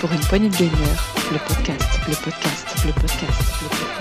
Pour une poignée de gamer, le podcast, le podcast, le podcast, le podcast.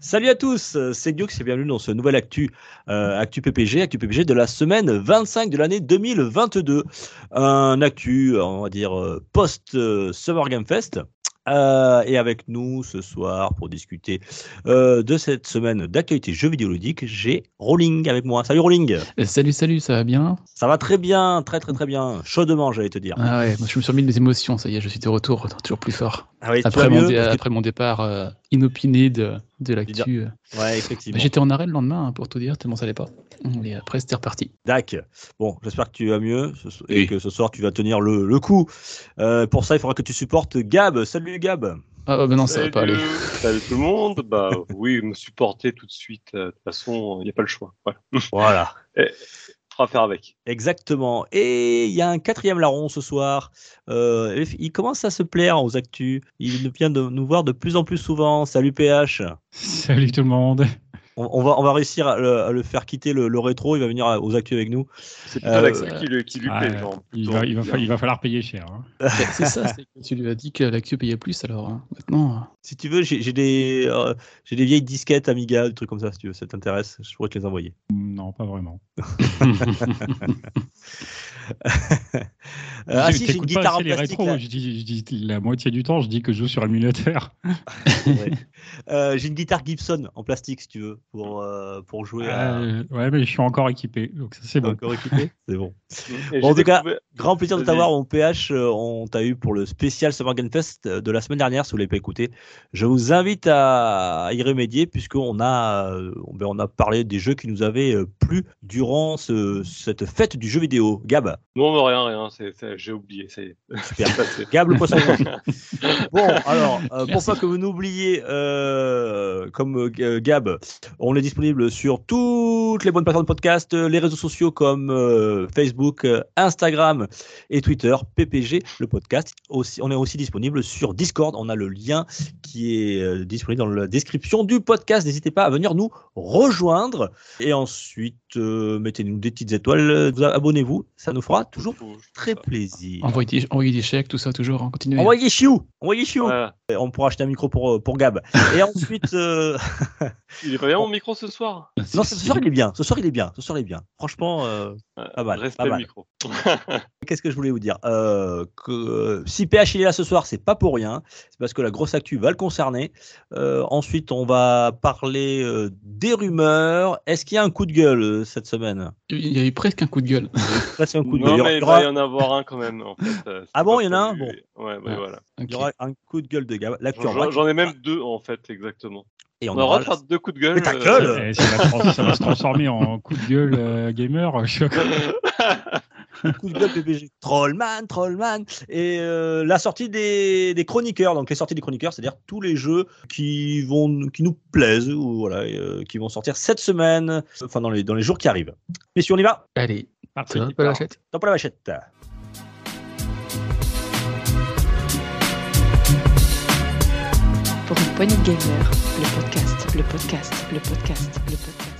Salut à tous, c'est Gux et bienvenue dans ce nouvel Actu, euh, Actu PPG, Actu PPG de la semaine 25 de l'année 2022. Un Actu, on va dire, euh, post-Summer Game Fest. Euh, et avec nous ce soir pour discuter euh, de cette semaine d'actualité jeux vidéo ludiques, j'ai Rolling avec moi. Salut Rolling Euh, Salut, salut, ça va bien? Ça va très bien, très très très bien. Chaudement, j'allais te dire. Ah ouais, moi je me suis remis de mes émotions, ça y est, je suis de retour, toujours plus fort. Ah oui, Après, mon, mieux dé- Parce que- après mon départ euh, inopiné de, de l'actu. euh, Ouais, effectivement. J'étais en arrêt le lendemain, hein, pour tout dire, tellement ça allait pas. Et après, c'était reparti. Dac. Bon, j'espère que tu vas mieux et Oui. que ce soir tu vas tenir le, le coup. Euh, pour ça, il faudra que tu supportes Gab. Salut Gab. Ah oh, bah non, ça va pas aller. Salut tout le monde. Bah oui, me supporter tout de suite. euh, De toute façon, il n'y a pas le choix. Voilà. Voilà. On va faire avec. Exactement. Et il y a un quatrième larron ce soir. Euh, il commence à se plaire aux actus. Il vient de nous voir de plus en plus souvent. Salut PH. Salut tout le monde. On, on va, on va réussir à le, à le faire quitter le, le rétro. Il va venir aux actus avec nous. C'est plutôt Euh, qui, lui- qui lui Ah, plaît. genre, il, va, il, va, bien. fa- il va falloir payer cher. hein. C'est ça, c'est que tu lui as dit que l'actu payait plus, alors hein. maintenant. euh, Si tu veux, j'ai j'ai des, euh, j'ai des vieilles disquettes Amiga, des trucs comme ça. Si tu veux, ça t'intéresse, je pourrais te les envoyer. Non, pas vraiment. Euh, ah si, j'ai une guitare pas en plastique. rétros. là. Je dis, je dis la moitié du temps, je dis que je joue sur émulateur. Ouais. Euh, j'ai une guitare Gibson en plastique, si tu veux, pour, euh, pour jouer à. Euh, ouais, mais je suis encore équipé, donc ça c'est bon. Encore équipé? C'est bon. En tout cas, découvert- Grand plaisir de t'avoir mon PH. On t'a eu pour le spécial Summer Game Fest de la semaine dernière, si vous l'avez pas écouté. Je vous invite à y remédier puisqu'on a, ben, on a parlé des jeux qui nous avaient plu durant ce- cette fête du jeu vidéo. Gab, Non, mais rien, rien. c'est- c'est- J'ai oublié. Super. c'est passé. Gab le poisson. Bon, alors, euh, pour pas que vous n'oubliez, euh, comme euh, Gab, on est disponible sur toutes les bonnes plateformes de podcast, euh, les réseaux sociaux comme euh, Facebook, euh, Instagram et Twitter, PPG, le podcast. Aussi, on est aussi disponible sur Discord. On a le lien qui est euh, disponible dans la description du podcast. N'hésitez pas à venir nous rejoindre. Et ensuite, euh, mettez-nous des petites étoiles, euh, vous- abonnez-vous. Ça nous fera toujours très plaisir. Envoyer, des, envoyer des chèques, tout ça, toujours, hein, continuez. Envoyez chiou, envoyez chiou. Voilà. On pourra acheter un micro pour, euh, pour Gab. Et ensuite, euh, Il est pas bien mon micro ce soir? Non, ce soir il est bien. Ce soir il est bien. Ce soir il est bien. Franchement, euh, Pas mal, Respect pas le mal. micro. qu'est-ce que je voulais vous dire? Euh, que, Si PH il est là ce soir, c'est pas pour rien. C'est parce que la grosse actu va le concerner. Euh, ensuite, on va parler euh, des rumeurs. Est-ce qu'il y a un coup de gueule cette semaine? Il y a eu presque un coup de gueule. C'est un coup de non, gueule. mais Il va y en avoir un quand même. En fait. euh, Ah bon, il y en a un. Ouais, bah, Ah. voilà. il y aura un coup de gueule de en J'en ai même deux en fait, exactement. Et On, aura deux coups de gueule. Mais ta euh, gueule ça, va trans- ça va se transformer en coup de gueule euh, gamer. Je- coup de gueule PPG. Trollman, Trollman. Et euh, la sortie des, des chroniqueurs. Donc les sorties des chroniqueurs, c'est-à-dire tous les jeux qui vont, qui nous plaisent ou voilà, euh, qui vont sortir cette semaine, enfin dans les dans les jours qui arrivent. Messieurs, on y va? Allez, Parti. pas la chèque. Top à la vachette. Pour une poignée de gamer, le podcast, le podcast, le podcast, le podcast.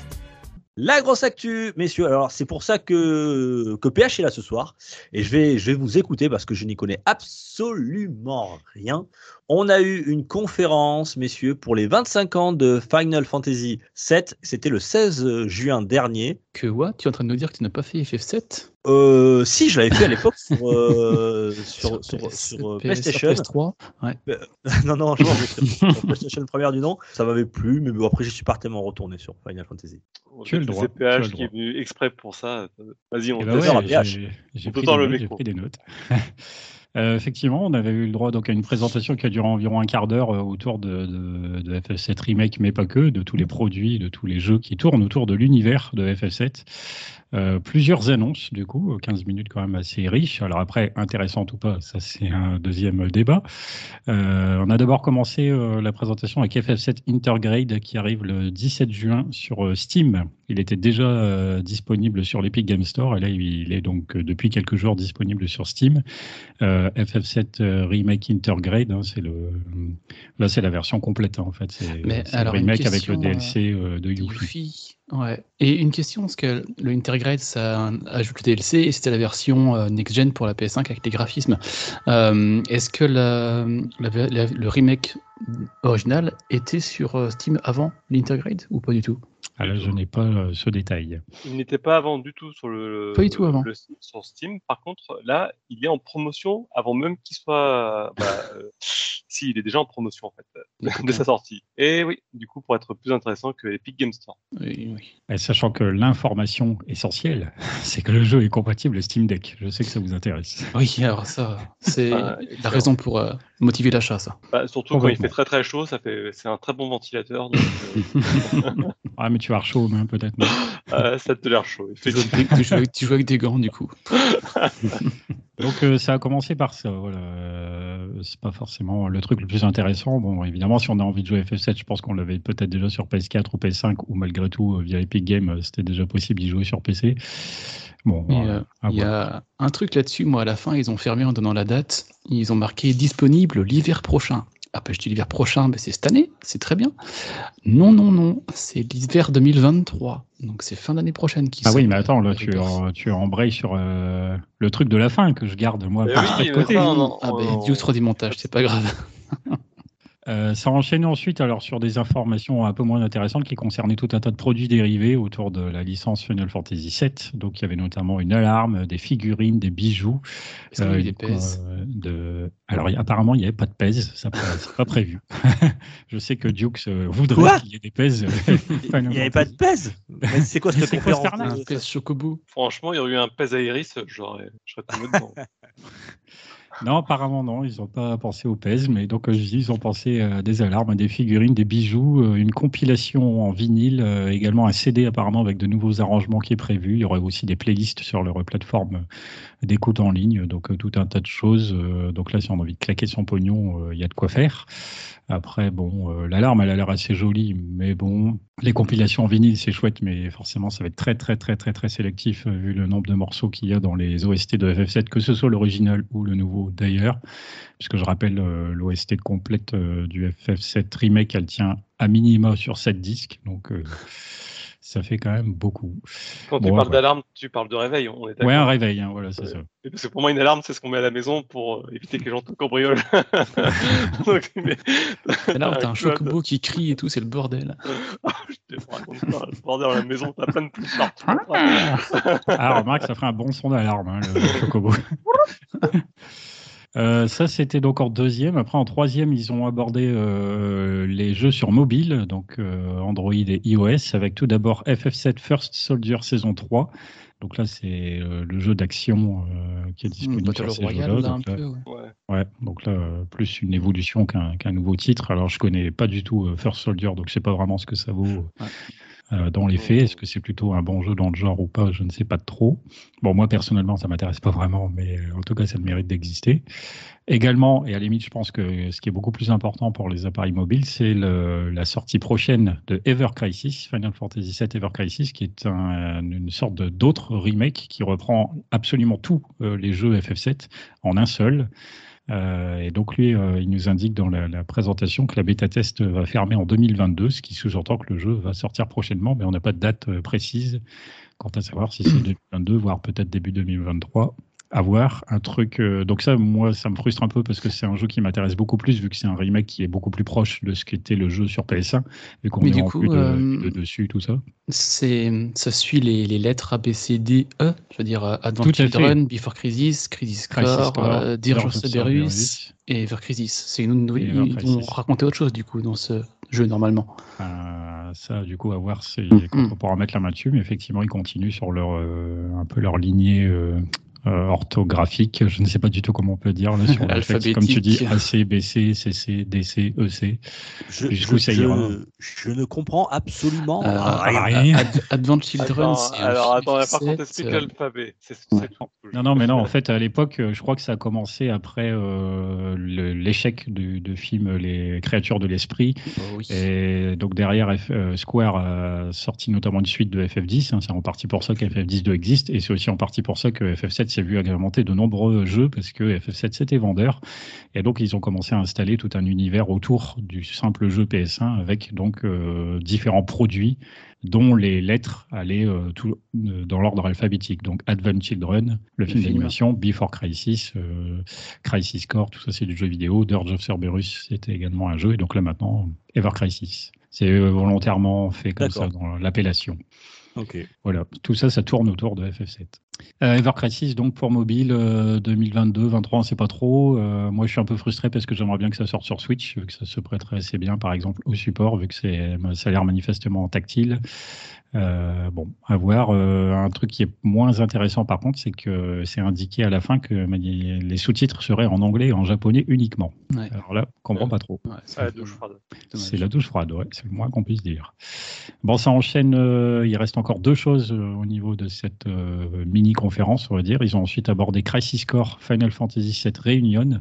La grosse actu, messieurs. Alors, c'est pour ça que, que PH est là ce soir. Et je vais, je vais vous écouter parce que je n'y connais absolument rien. On a eu une conférence, messieurs, pour les 25 ans de Final Fantasy VII. C'était le 16 juin dernier. Que what? Tu es en train de nous dire que tu n'as pas fait FF7 Euh, si, je l'avais fait à l'époque sur, euh, sur, sur, PS, sur, euh, PS, PlayStation. PS3 Ouais. non, non, je pense sur, PlayStation première du nom. Ça m'avait plu, mais bon, après, j'y suis partement retourné sur Final Fantasy. Tu as le droit, C'est tu as le PH qui est venu exprès pour ça. Vas-y, on Eh ben ouais, On pris, des notes, Euh, effectivement, on avait eu le droit donc, à une présentation qui a duré environ un quart d'heure euh, autour de, de, de FF7 Remake, mais pas que, de tous les produits, de tous les jeux qui tournent autour de l'univers de FF7. Euh, plusieurs annonces, du coup, 15 minutes quand même assez riches. Alors après, intéressante ou pas, ça c'est un deuxième débat. Euh, on a d'abord commencé euh, la présentation avec FF7 Intergrade qui arrive le 17 juin sur euh, Steam. Il était déjà euh, disponible sur l'Epic Game Store et là il est donc euh, depuis quelques jours disponible sur Steam. Euh, FF7 euh, Remake Intergrade, hein, c'est le là c'est la version complète hein, en fait. C'est le remake avec le DLC euh, de Yuffie. Ouais. Et une question, parce que le Intergrade, ça ajoute le DLC et c'était la version euh, next-gen pour la PS5 avec les graphismes. Euh, Est-ce que le remake original était sur euh, Steam avant l'Intergrade ou pas du tout? Ah, là je n'ai pas euh, ce détail. Il n'était pas avant du tout sur le, Pas du tout avant. le- sur Steam. Par contre, là, il est en promotion avant même qu'il soit. Bah, euh, si, il est déjà en promotion en fait de sa sortie. Et oui, du coup, pour être plus intéressant que Epic Game Store. Oui, oui. Et sachant que l'information essentielle, c'est que le jeu est compatible Steam Deck. Je sais que ça vous intéresse. Oui, alors ça, c'est Ah, la raison pour euh, motiver l'achat, ça. Bah, surtout quand il fait très très chaud, ça fait c'est un très bon ventilateur. Donc, euh, Ah, mais tu as chaud, hein, peut-être. euh, ça te l'air chaud. Tu joues, avec des, tu joues avec- tu joues avec des gants, du coup. Donc euh, ça a commencé par ça. Voilà. Euh, c'est pas forcément le truc le plus intéressant. Bon, évidemment, si on a envie de jouer à FF7, je pense qu'on l'avait peut-être déjà sur PS4 ou PS5, ou malgré tout via Epic Games, c'était déjà possible d'y jouer sur PC. Bon, euh, Il y a un truc là-dessus, moi, à la fin, ils ont fermé en donnant la date. Ils ont marqué disponible l'hiver prochain. Ah, ben, je dis l'hiver prochain, ben, c'est cette année, c'est très bien. Non, non, non, c'est l'hiver 2023. Donc, c'est fin d'année prochaine qui Ah oui, mais attends, là, tu, en- tu embrayes sur euh, le truc de la fin que je garde, moi, Mais par oui, de mais côté. non, non, Ah, ben, on- Dieu trop du montage, c'est pas grave. Euh, ça a enchaîné ensuite alors sur des informations un peu moins intéressantes qui concernaient tout un tas de produits dérivés autour de la licence Final Fantasy VII. Donc il y avait notamment une alarme, des figurines, des bijoux. Est-ce qu'il y a eu des pèses euh, de... Alors apparemment il n'y avait pas de pèse, ça c'est pas prévu. Je sais que Dukes euh, voudrait qu'il y ait des pèses. Il n'y avait pas de pèse c'est quoi cette conférence? Arnaque Un pèse Chocobo. Franchement, il y aurait eu un pèse à Iris, j'aurais, tombé dedans. Non, apparemment non, ils n'ont pas pensé au pèse, mais donc euh, je dis, ils ont pensé à des alarmes, à des figurines, des bijoux, euh, une compilation en vinyle, euh, également un CD apparemment avec de nouveaux arrangements qui est prévu. Il y aurait aussi des playlists sur leur plateforme euh, d'écoute en ligne, donc euh, tout un tas de choses. Euh, donc là, si on a envie de claquer son pognon, euh, il y a de quoi faire. Après, bon, euh, l'alarme, elle a l'air assez jolie, mais bon, les compilations en vinyle, c'est chouette, mais forcément, ça va être très, très, très, très, très sélectif, euh, vu le nombre de morceaux qu'il y a dans les OST de FF7, que ce soit l'original ou le nouveau d'ailleurs. Puisque je rappelle, euh, l'OST complète du FF7 Remake, elle tient à minima sur 7 disques, donc ça fait quand même beaucoup. Quand Bon, tu parles ouais. d'alarme, tu parles de réveil, on est. Ouais, un réveil, hein, voilà, c'est Ouais. ça. Et Parce que pour moi, une alarme, c'est ce qu'on met à la maison pour euh, éviter que les gens te cambriolent. Donc, mais- là, t'as un Chocobo qui crie et tout, c'est le bordel. Je te raconte pas, le bordel à la maison, t'as plein de plumes partout. Ah, remarque, ça ferait un bon son d'alarme, hein, le Chocobo. Euh, ça, c'était donc en deuxième. Après, en troisième, ils ont abordé euh, les jeux sur mobile, donc euh, Android et iOS, avec tout d'abord FF7 First Soldier saison 3. Donc là, c'est euh, le jeu d'action euh, qui est disponible Battle sur ces jeux-là. Donc là- peu. ouais. Ouais. Ouais, donc là, plus une évolution qu'un nouveau titre. Alors, je connais pas du tout euh, First Soldier, donc je sais pas vraiment ce que ça vaut euh, dans les faits. Est-ce que c'est plutôt un bon jeu dans le genre ou pas? Je ne sais pas trop. Bon, moi, personnellement, ça m'intéresse pas vraiment, mais euh, en tout cas, ça le mérite d'exister. Également, et à la limite, je pense que ce qui est beaucoup plus important pour les appareils mobiles, c'est la sortie prochaine de Ever Crisis, Final Fantasy VII Ever Crisis, qui est un- une sorte d'autre remake qui reprend absolument tous euh, les jeux FF7 en un seul. Euh, et donc lui, euh, il nous indique dans la, la présentation que la bêta test va fermer en 2022, ce qui sous-entend que le jeu va sortir prochainement, mais on n'a pas de date euh, précise quant à savoir si c'est 2022, voire peut-être début 2023. À voir. Un truc. euh, donc ça, moi, ça me frustre un peu parce que c'est un jeu qui m'intéresse beaucoup plus vu que c'est un remake qui est beaucoup plus proche de ce qu'était le jeu sur PS1, vu qu'on Mais est du en coup, plus de, euh, de dessus, tout ça. C'est, ça suit les, les lettres A, B, C, D, E. Je veux dire, euh, Advent Tout. Children, Before Crisis, Crisis Core, euh, Dirge Dirge of of Cerberus Cerberus. et Ever Crisis. C'est une Ever Ils Crisis. vont raconter autre chose, du coup, dans ce jeu, normalement. Euh, ça, du coup, à voir si, Mm, quand mm. on pourra mettre la main dessus. Mais effectivement, ils continuent sur leur, euh, un peu leur lignée euh, euh, orthographique, je ne sais pas du tout comment on peut dire, là, sur le fait, comme tu dis, AC, BC, CC, DC, EC. Je, ça ira je- je ne comprends absolument Euh, rien. Ad- Advanced Children, Attends, un alors attends, par contre, explique euh, l'alphabet. C'est ouais. Non, non, mais non, en fait, à l'époque, euh, je crois que ça a commencé après euh, l'échec du, film Les créatures de l'esprit. oh oui. Et donc derrière, F- euh, Square a sorti notamment une suite de FF10. hein, c'est en partie pour ça que FF10 existe. Et c'est aussi en partie pour ça que FF7 s'est vu agrémenter de nombreux jeux parce que FF7 c'était vendeur. Et donc ils ont commencé à installer tout un univers autour du simple jeu PS1 avec donc euh, différents produits dont les lettres allaient euh, tout, euh, dans l'ordre alphabétique. Donc Advent Children, le, film film. d'animation, Before Crisis, euh, Crisis Core, tout ça c'est du jeu vidéo. Dirge of Cerberus, c'était également un jeu. Et donc là maintenant, Ever Crisis. C'est volontairement fait comme ça dans l'appellation. Ok. Voilà, tout ça, ça tourne autour de FF7. Euh, Ever Crisis, donc pour mobile, euh, 2022, 23, on sait pas trop. Euh, moi, je suis un peu frustré parce que j'aimerais bien que ça sorte sur Switch, vu que ça se prêterait assez bien, par exemple, au support, vu que c'est, ça a l'air manifestement tactile. Euh, bon, à voir. Euh, un truc qui est moins intéressant, par contre, c'est que c'est indiqué à la fin que les sous-titres seraient en anglais et en japonais uniquement. Ouais. Alors là, je comprends pas trop. Ouais, c'est peu douche froide. dommage. C'est la douche froide, ouais, c'est le moins qu'on puisse dire. Bon, ça enchaîne. euh, il reste encore deux choses euh, au niveau de cette euh, mini-conférence, on va dire. Ils ont ensuite abordé Crisis Core Final Fantasy VII Reunion,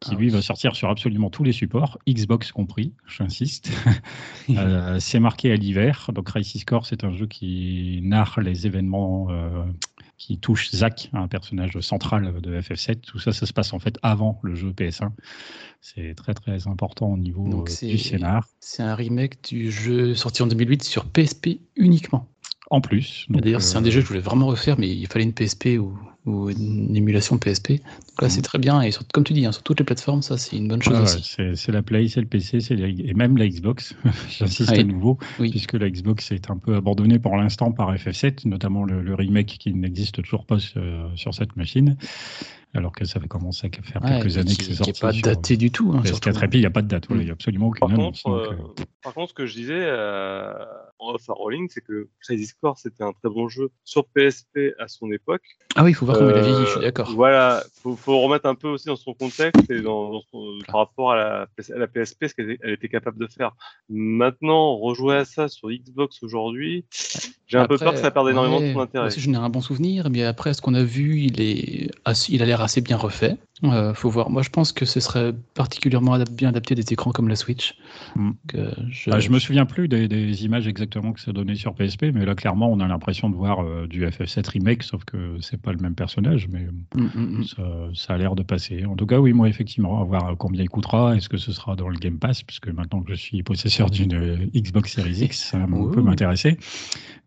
qui Ah lui oui. va sortir sur absolument tous les supports, Xbox compris, j'insiste. Euh, c'est marqué à l'hiver. Donc Crisis Core, c'est un jeu qui narre les événements euh, qui touchent Zack, un personnage central de FF7. Tout ça, ça se passe en fait avant le jeu PS1. C'est très très important au niveau Donc euh, du scénar. C'est un remake du jeu sorti en 2008 sur PSP uniquement. En plus. D'ailleurs, c'est un euh, des jeux que je voulais vraiment refaire, mais il fallait une PSP ou, ou une émulation PSP. Donc là, c'est très bien. Et sur- comme tu dis, hein, sur toutes les plateformes, ça, c'est une bonne chose aussi. c'est c'est la Play, c'est le PC, c'est et même la Xbox. J'insiste Ah à nouveau, Oui. puisque la Xbox est un peu abandonnée pour l'instant par FF7, notamment le, le remake qui n'existe toujours pas euh, sur cette machine, alors que ça fait commencer à faire Ouais, quelques années qui, que c'est qui sorti. est pas sur daté du tout. hein, surtout. PS4 et puis il n'y a pas de date, il n'y a absolument aucune Par annonce. contre, donc, euh, euh, par contre, ce que je disais euh, en off à Rolling, c'est que Crisis Core, c'était un très bon jeu sur PSP à son époque. Ah oui, il faut voir comment il a vieilli, Euh, je suis d'accord. Voilà, faut, faut remettre un peu aussi dans son contexte et dans, dans son- par rapport à la, à la PSP, ce qu'elle était- capable de faire. Maintenant, rejouer à ça sur Xbox aujourd'hui, j'ai un peu peur que ça perde énormément ouais, de son moi intérêt. aussi, j'en ai un bon souvenir, mais après, ce qu'on a vu, il, est il a l'air assez bien refait. Euh, faut voir. Moi, je pense que ce serait particulièrement adap- bien adapté à des écrans comme la Switch. Mm. Donc, euh, je, ah, je me souviens plus des, des images exactement que ça donnait sur PSP, mais là clairement on a l'impression de voir euh, du FF7 remake, sauf que c'est pas le même personnage, mais Mm, mm, mm. Ça, ça a l'air de passer. En tout cas, oui, moi, effectivement, à voir combien il coûtera. Est-ce que ce sera dans le Game Pass Puisque maintenant que je suis possesseur d'une euh, Xbox Series X, ça peut m'intéresser.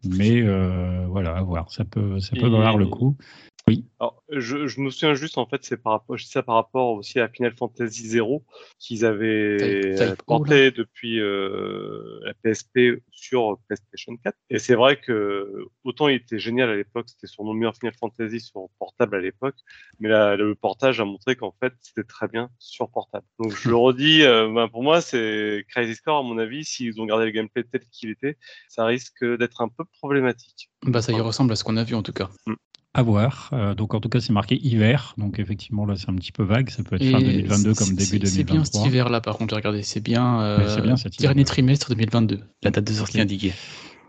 Mais euh, voilà, à voir. Ça peut, ça peut Et- valoir le coup. Alors, je, je me souviens juste, en fait, c'est par rapport, je dis ça par rapport aussi à Final Fantasy Zero qu'ils avaient porté depuis euh, la PSP sur PlayStation 4. Et c'est vrai que autant il était génial à l'époque, c'était sur mon meilleur Final Fantasy sur portable à l'époque, mais la- le portage a montré qu'en fait c'était très bien sur portable. Donc je le redis, euh, ben, pour moi c'est Crisis Core à mon avis, s'ils ont gardé le gameplay tel qu'il était, ça risque d'être un peu problématique. Bah, ça y ressemble à ce qu'on a vu en tout cas. À voir. Euh, donc, en tout cas, c'est marqué hiver. Donc, effectivement, là, c'est un petit peu vague. Ça peut être fin Et 2022 c'est- comme début c'est- C'est bien 2023. cet hiver-là, par contre, j'ai regardé. C'est bien, euh, bien cet dernier hiver. trimestre 2022, la date de sortie indiquée.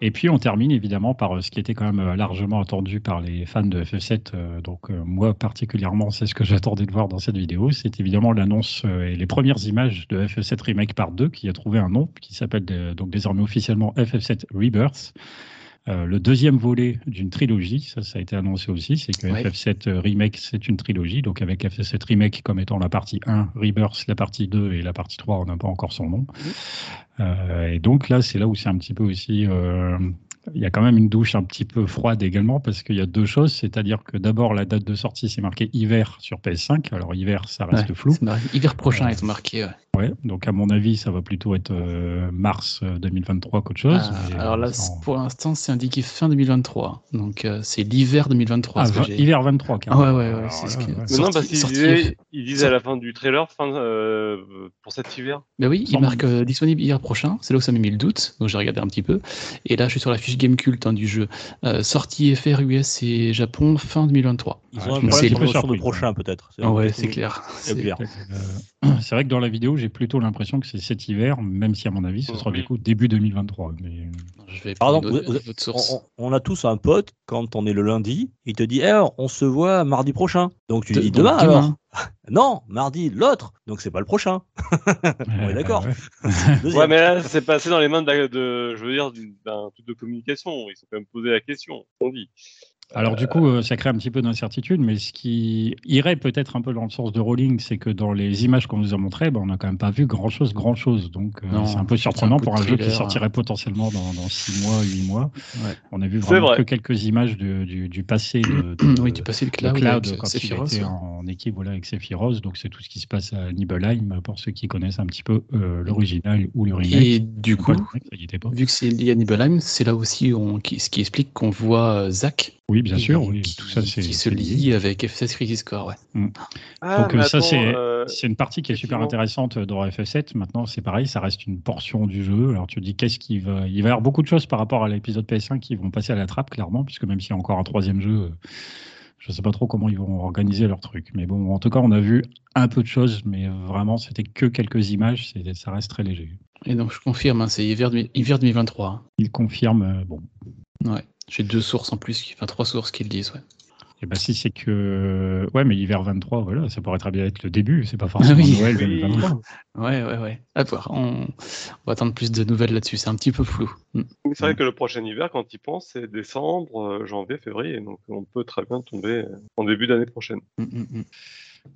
Et puis on termine évidemment par euh, ce qui était quand même euh, largement attendu par les fans de FF7. euh, donc moi particulièrement, c'est ce que j'attendais de voir dans cette vidéo. C'est évidemment l'annonce et les premières images de FF7 Remake Part 2 qui a trouvé un nom qui s'appelle donc désormais officiellement FF7 Rebirth. Euh, le deuxième volet d'une trilogie, ça, ça a été annoncé aussi, c'est que Ouais. FF7 Remake, c'est une trilogie, donc avec FF7 Remake comme étant la partie 1, Rebirth, la partie 2 et la partie 3, on n'a pas encore son nom. Euh, et donc là, c'est là où c'est un petit peu aussi. Euh, il y a quand même une douche un petit peu froide également parce qu'il y a deux choses, c'est-à-dire que d'abord la date de sortie c'est marqué hiver sur PS5, alors hiver ça reste Ouais, flou, Hiver prochain, Euh, ont marqué. ouais. ouais, donc à mon avis ça va plutôt être euh, mars euh, 2023 qu'autre chose. Ah, mais, alors euh, là, en- pour l'instant, c'est indiqué fin 2023. Donc, euh, c'est l'hiver 2023. Ah, ce que hiver 23 Ah carrément. ouais, ouais, ouais, c'est ce Sorti- non, parce qu'ils sorti- disaient, ils disent à la fin du trailer, fin euh, pour cet hiver. Ben oui, il marque euh, disponible hiver prochain. C'est là où ça m'a mis le doute. Donc, j'ai regardé un petit peu. Et là, je suis sur la fiche game cult hein, du jeu. Euh, sortie FR, US et Japon fin 2023. Ils ont je un problème prochain, peut-être. Ah ouais, c'est clair. C'est C'est- clair. Euh, c'est vrai que dans la vidéo, j'ai plutôt l'impression que c'est cet hiver, même si à mon avis, ce sera du coup début 2023. Mais Je vais Par exemple, d'autres sources. On, on a tous un pote, quand on est le lundi, il te dit Eh, on se voit mardi prochain. Donc tu De- dis donc demain, alors Non, mardi, l'autre. Donc c'est pas le prochain. On est d'accord. ouais. Mais là, c'est passé dans les mains de, la- de je veux dire, d'un truc de communication. Ils sont quand même posé la question. On dit. Alors du coup, euh, ça crée un petit peu d'incertitude, mais ce qui irait peut-être un peu dans le sens de Rowling, c'est que dans les images qu'on nous a montrées, ben, on n'a quand même pas vu grand-chose, grand-chose. Donc euh, c'est un peu un surprenant pour un jeu qui thriller, sortirait potentiellement dans, dans 6 mois, 8 mois. Ouais. On a vu vraiment vrai. que quelques images de- du, du passé de, de- oui, passais le de cloud, Cloud avec quand Sephiroth, il était ouais. en équipe voilà, avec Sephiroth. Donc c'est tout ce qui se passe à Nibelheim, pour ceux qui connaissent un petit peu euh, l'original ou le remake. Et du coup, pas. vu que c'est lié à Nibelheim, c'est là aussi on- qui- ce qui explique qu'on voit Zack Oui, bien sûr, oui, qui- tout ça c'est qui se lie avec FF7 Crisis Core. Ouais. Ah, Donc, ça, c'est- euh, C'est une partie qui est super intéressante dans FF7. Maintenant, c'est pareil, ça reste une portion du jeu. Alors, tu te dis, qu'est-ce qui va. Il va y avoir beaucoup de choses par rapport à l'épisode PS5 qui vont passer à la trappe, clairement, puisque même s'il y a encore un troisième jeu, euh, je ne sais pas trop comment ils vont organiser leur truc. Mais bon, en tout cas, on a vu un peu de choses, mais vraiment, c'était que quelques images. Ça reste très léger. Et donc je confirme, hein, c'est hiver, hiver 2023. hein. Ils confirment, euh, bon, Ouais. J'ai deux sources en plus, enfin trois sources qui le disent. Ouais. Et ben si c'est que. Ouais, mais hiver 23, voilà, ça pourrait très bien être le début, c'est pas forcément oui. Noël Oui. 2023. Ouais, ouais, ouais. À voir. On... on va attendre plus de nouvelles là-dessus. C'est un petit peu flou. Mm. Oui, C'est vrai que le prochain hiver, quand il pense, c'est décembre, euh, janvier, février. Donc on peut très bien tomber euh, en début d'année prochaine. Mm, mm, mm.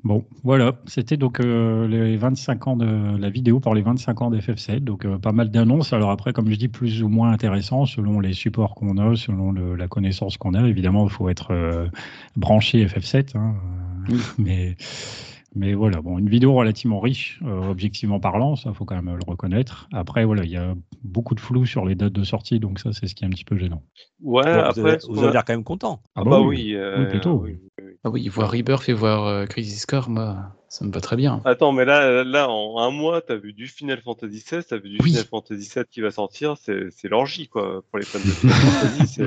Bon, voilà, c'était donc euh, les 25 ans de la vidéo pour les 25 ans d'FF7. Donc euh, pas mal d'annonces. Alors après, comme je dis, plus ou moins intéressant selon les supports qu'on a, selon le- la connaissance qu'on a. Évidemment, il faut être euh, branché FF7. hein, Oui. mais, mais voilà, bon, une vidéo relativement riche, euh, objectivement parlant, ça faut quand même le reconnaître. Après, voilà, il y a beaucoup de flou sur les dates de sortie, donc ça, c'est ce qui est un petit peu gênant. Ouais, Bon, après, vous avez l'air quand même content. Ah bah oui, euh, oui, plutôt. oui, oui. Ah oui, voir Rebirth et voir euh, Crisis Core, moi, ça me va très bien. Attends, mais là, là, en un mois, t'as vu du Final Fantasy XVI, t'as vu du Oui. Final Fantasy VII qui va sortir, c'est c'est l'orgie, quoi, pour les fans de Final Fantasy.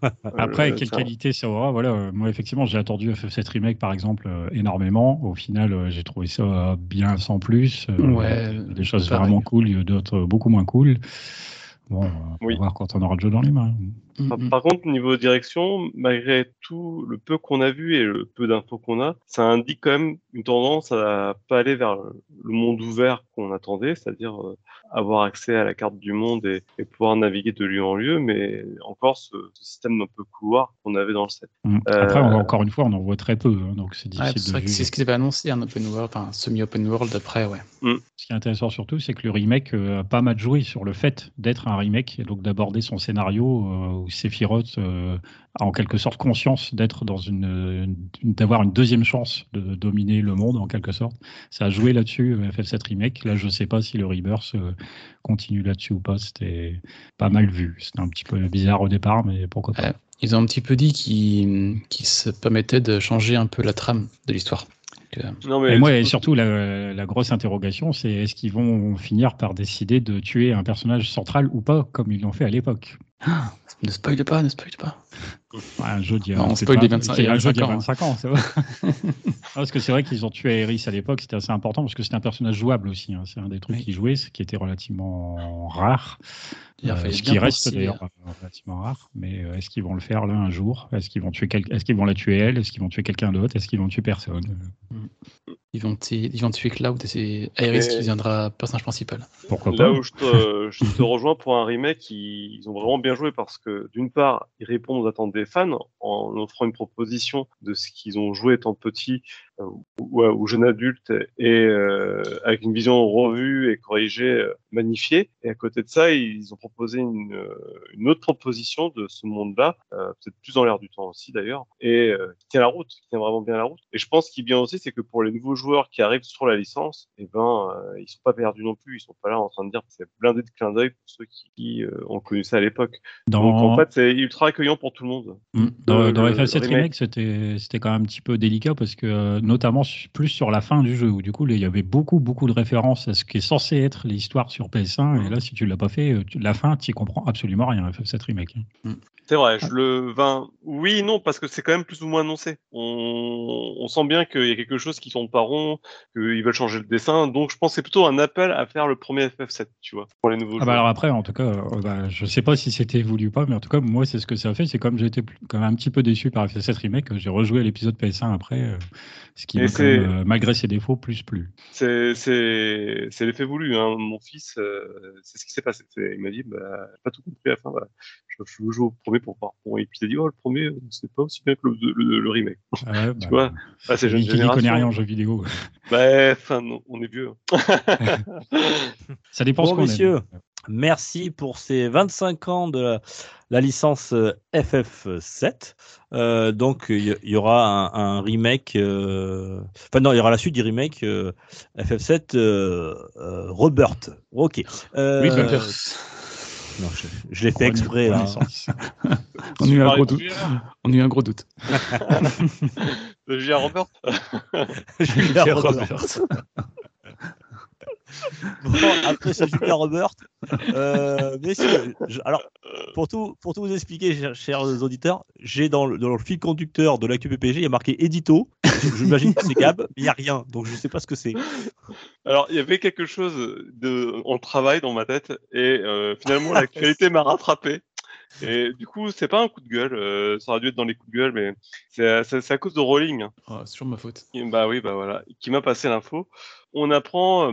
Après, Euh, quelle ça- qualité ça aura Voilà, euh, moi effectivement, j'ai attendu FF7 Remake par exemple euh, énormément. Au final, euh, j'ai trouvé ça euh, bien sans plus. Euh, Ouais, des choses pareil. vraiment cool, il y a d'autres euh, beaucoup moins cool. Bon, on Oui. va voir quand on aura le jeu dans les mains. Mm, Par, mm. par contre, niveau direction, malgré tout le peu qu'on a vu et le peu d'infos qu'on a, ça indique quand même une tendance à pas aller vers le monde ouvert qu'on attendait, c'est-à-dire euh, avoir accès à la carte du monde et, et pouvoir naviguer de lieu en lieu, mais encore ce, ce système un peu couloir qu'on avait dans le set. Mm. Après, on Euh, encore une fois, on en voit très peu, hein, donc c'est Ouais, difficile c'est vrai de que c'est ce qu'ils avaient annoncé, un open world, enfin semi-open world après, ouais. Ce qui est intéressant surtout, c'est que le remake euh, a pas mal joué sur le fait d'être un remake et donc d'aborder son scénario euh, Sephiroth euh, a en quelque sorte conscience d'être dans une, une- d'avoir une deuxième chance de dominer le monde en quelque sorte. Ça a joué là-dessus euh, FF7 remake. Là, je sais pas si le Rebirth euh, continue là-dessus ou pas. C'était pas mal vu. C'était un petit peu bizarre au départ, mais pourquoi pas. Ouais. Ils ont un petit peu dit qu'ils qu'ils se permettaient de changer un peu la trame de l'histoire. Donc, euh, Non, mais Et moi, et surtout- surtout, la, la grosse interrogation, c'est est-ce qu'ils vont finir par décider de tuer un personnage central ou pas, comme ils l'ont fait à l'époque? Ne spoil pas, ne spoil pas. Un jeu d'il y a, Non, on c'est spoil pas- des 25 c'est un jeu d'il y a 25 25 ans, c'est vrai. Non, parce que c'est vrai qu'ils ont tué Aerys à l'époque, c'était assez important parce que c'était un personnage jouable aussi. hein. C'est un des trucs Oui. qui jouait, ce qui était relativement rare. Il Euh, ce qui reste d'ailleurs euh, relativement rare. Mais euh, est-ce qu'ils vont le faire là un jour? Est-ce qu'ils vont tuer quel- Est-ce qu'ils vont la tuer elle? Est-ce qu'ils vont tuer quelqu'un d'autre? Est-ce qu'ils vont tuer personne? Ils vont, tuer- ils vont tuer Cloud et c'est Aerys Mais- qui deviendra personnage principal. Pourquoi Là pas? où je te, je te rejoins pour un remake, ils, ils ont vraiment bien joué parce que d'une part, ils répondent aux attentes des fans en offrant une proposition de ce qu'ils ont joué étant petits euh, ou, jeunes adultes et euh, avec une vision revue et corrigée, euh, magnifiée. Et à côté de ça, ils ont proposé une, euh, une autre proposition de ce monde-là, euh, peut-être plus dans l'air du temps aussi d'ailleurs, et euh, qui tient la route, qui tient vraiment bien la route. Et je pense qu'il est bien aussi, c'est que pour les nouveaux joueurs qui arrivent sur la licence, eh ben, ils sont pas perdus non plus. Ils sont pas là en train de dire que c'est blindé de clins d'œil pour ceux qui, qui, ont connu ça à l'époque. Dans- Donc en fait, c'est ultra accueillant pour tout le monde. Mm. Dans, Euh, dans le FF7 remake. C'était c'était quand même un petit peu délicat parce que notamment plus sur la fin du jeu, où du coup, il y avait beaucoup, beaucoup de références à ce qui est censé être l'histoire sur PS1. Et là, si tu l'as pas fait, euh, la fin, tu comprends absolument rien, FF7 Remake. Hein. C'est vrai, je le. vin oui, non, parce que c'est quand même plus ou moins annoncé. On, sent bien qu'il y a quelque chose qui tourne pas rond, qu'ils veulent changer le dessin. Donc, je pense que c'est plutôt un appel à faire le premier FF7, tu vois, pour les nouveaux ah bah alors après, en tout cas, euh, bah, je sais pas si c'était voulu ou pas, mais en tout cas, moi, c'est ce que ça a fait. C'est comme j'étais quand même un petit peu déçu par FF7 Remake, j'ai rejoué l'épisode PS1 après, euh, ce qui m'a euh, malgré ses défauts, plus plus. C'est l'effet voulu. Hein. Mon fils, c'est ce qui s'est passé. Il m'a dit, bah, pas tout compris à la fin. Bah, je veux jouer au premier pour voir. et puis il a dit, oh, le premier, c'est pas aussi bien que le, le, remake. Ah tu bah, vois? Ah, C'est jeune génération. connaît rien en jeu vidéo. Bah, enfin, on est vieux. Ça dépend bon, ce messieurs, merci pour ces 25 ans de la, licence euh, FF7. Euh, donc, il y, aura un, remake. Euh, enfin, non, il y aura la suite du remake FF7 Rebirth. Ok. Non, je, l'ai fait exprès. Hein. on, a eu un gros doute. on a eu un gros doute. Julien Robert. Julien Robert. bon, après ce Julien Robert, euh, messieurs, alors pour tout, pour tout vous expliquer, chers, auditeurs, j'ai dans, dans, le fil conducteur de l'actu PPG, il y a marqué édito. J'imagine que c'est Gab, mais il n'y a rien, donc je ne sais pas ce que c'est. Alors, il y avait quelque chose de, en travail dans ma tête, et euh, finalement, l'actualité m'a rattrapé. Et du coup, c'est pas un coup de gueule, euh, ça aurait dû être dans les coups de gueule, mais c'est à cause de Rolling. Oh, c'est toujours ma faute. bah oui, bah voilà, qui m'a passé l'info. On apprend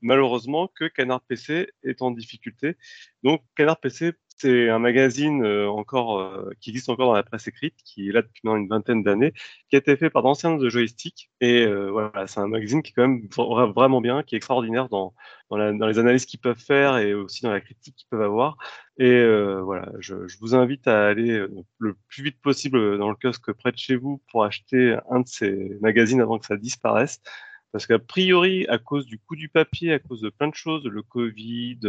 malheureusement que Canard PC est en difficulté. Donc, Canard PC c'est un magazine euh, encore euh, qui existe encore dans la presse écrite, qui est là depuis maintenant une vingtaine d'années, qui a été fait par d'anciens de joystick. Et euh, voilà, c'est un magazine qui est quand même vraiment bien, qui est extraordinaire dans, dans, les analyses qu'ils peuvent faire et aussi dans la critique qu'ils peuvent avoir. Et voilà, je, je, vous invite à aller le plus vite possible dans le kiosque près de chez vous pour acheter un de ces magazines avant que ça disparaisse. Parce qu'a priori, à cause du coût du papier, à cause de plein de choses, le Covid,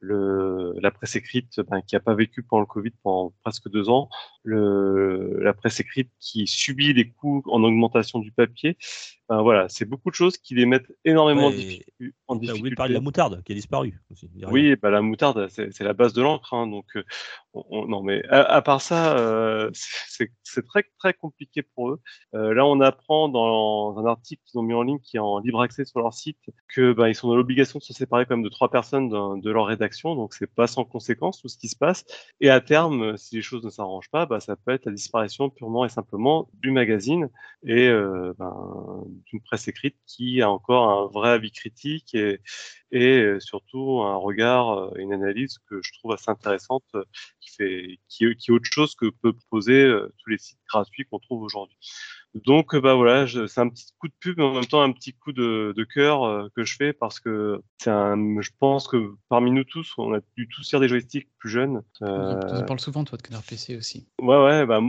le, la presse écrite ben, qui n'a pas vécu pendant le Covid pendant presque deux ans, le, la presse écrite qui subit les coûts en augmentation du papier, voilà, c'est beaucoup de choses qui les mettent énormément en difficulté. Vous voulez parler de la moutarde qui a disparu aussi. Oui, bah, la moutarde, c'est la base de l'encre. Hein, donc, euh, non, mais à, part ça, euh, c'est très très compliqué pour eux. Euh, là, on apprend dans un article qu'ils ont mis en ligne, qui est en libre accès sur leur site, que bah, ils sont dans l'obligation de se séparer quand même de trois personnes de, leur rédaction. Donc, c'est pas sans conséquence tout ce qui se passe. Et à terme, si les choses ne s'arrangent pas, bah, ça peut être la disparition purement et simplement du magazine et ben, d'une presse écrite qui a encore un vrai avis critique et, et surtout un regard, une analyse que je trouve assez intéressante, qui fait, qui, qui est autre chose que peut proposer tous les sites gratuits qu'on trouve aujourd'hui. Donc bah voilà, c'est un petit coup de pub, mais en même temps un petit coup de, de cœur euh, que je fais parce que c'est un, je pense que parmi nous tous, on a dû tous faire des joysticks plus jeunes. Euh... Tu parles souvent toi de Canard PC aussi. Ouais ouais, bah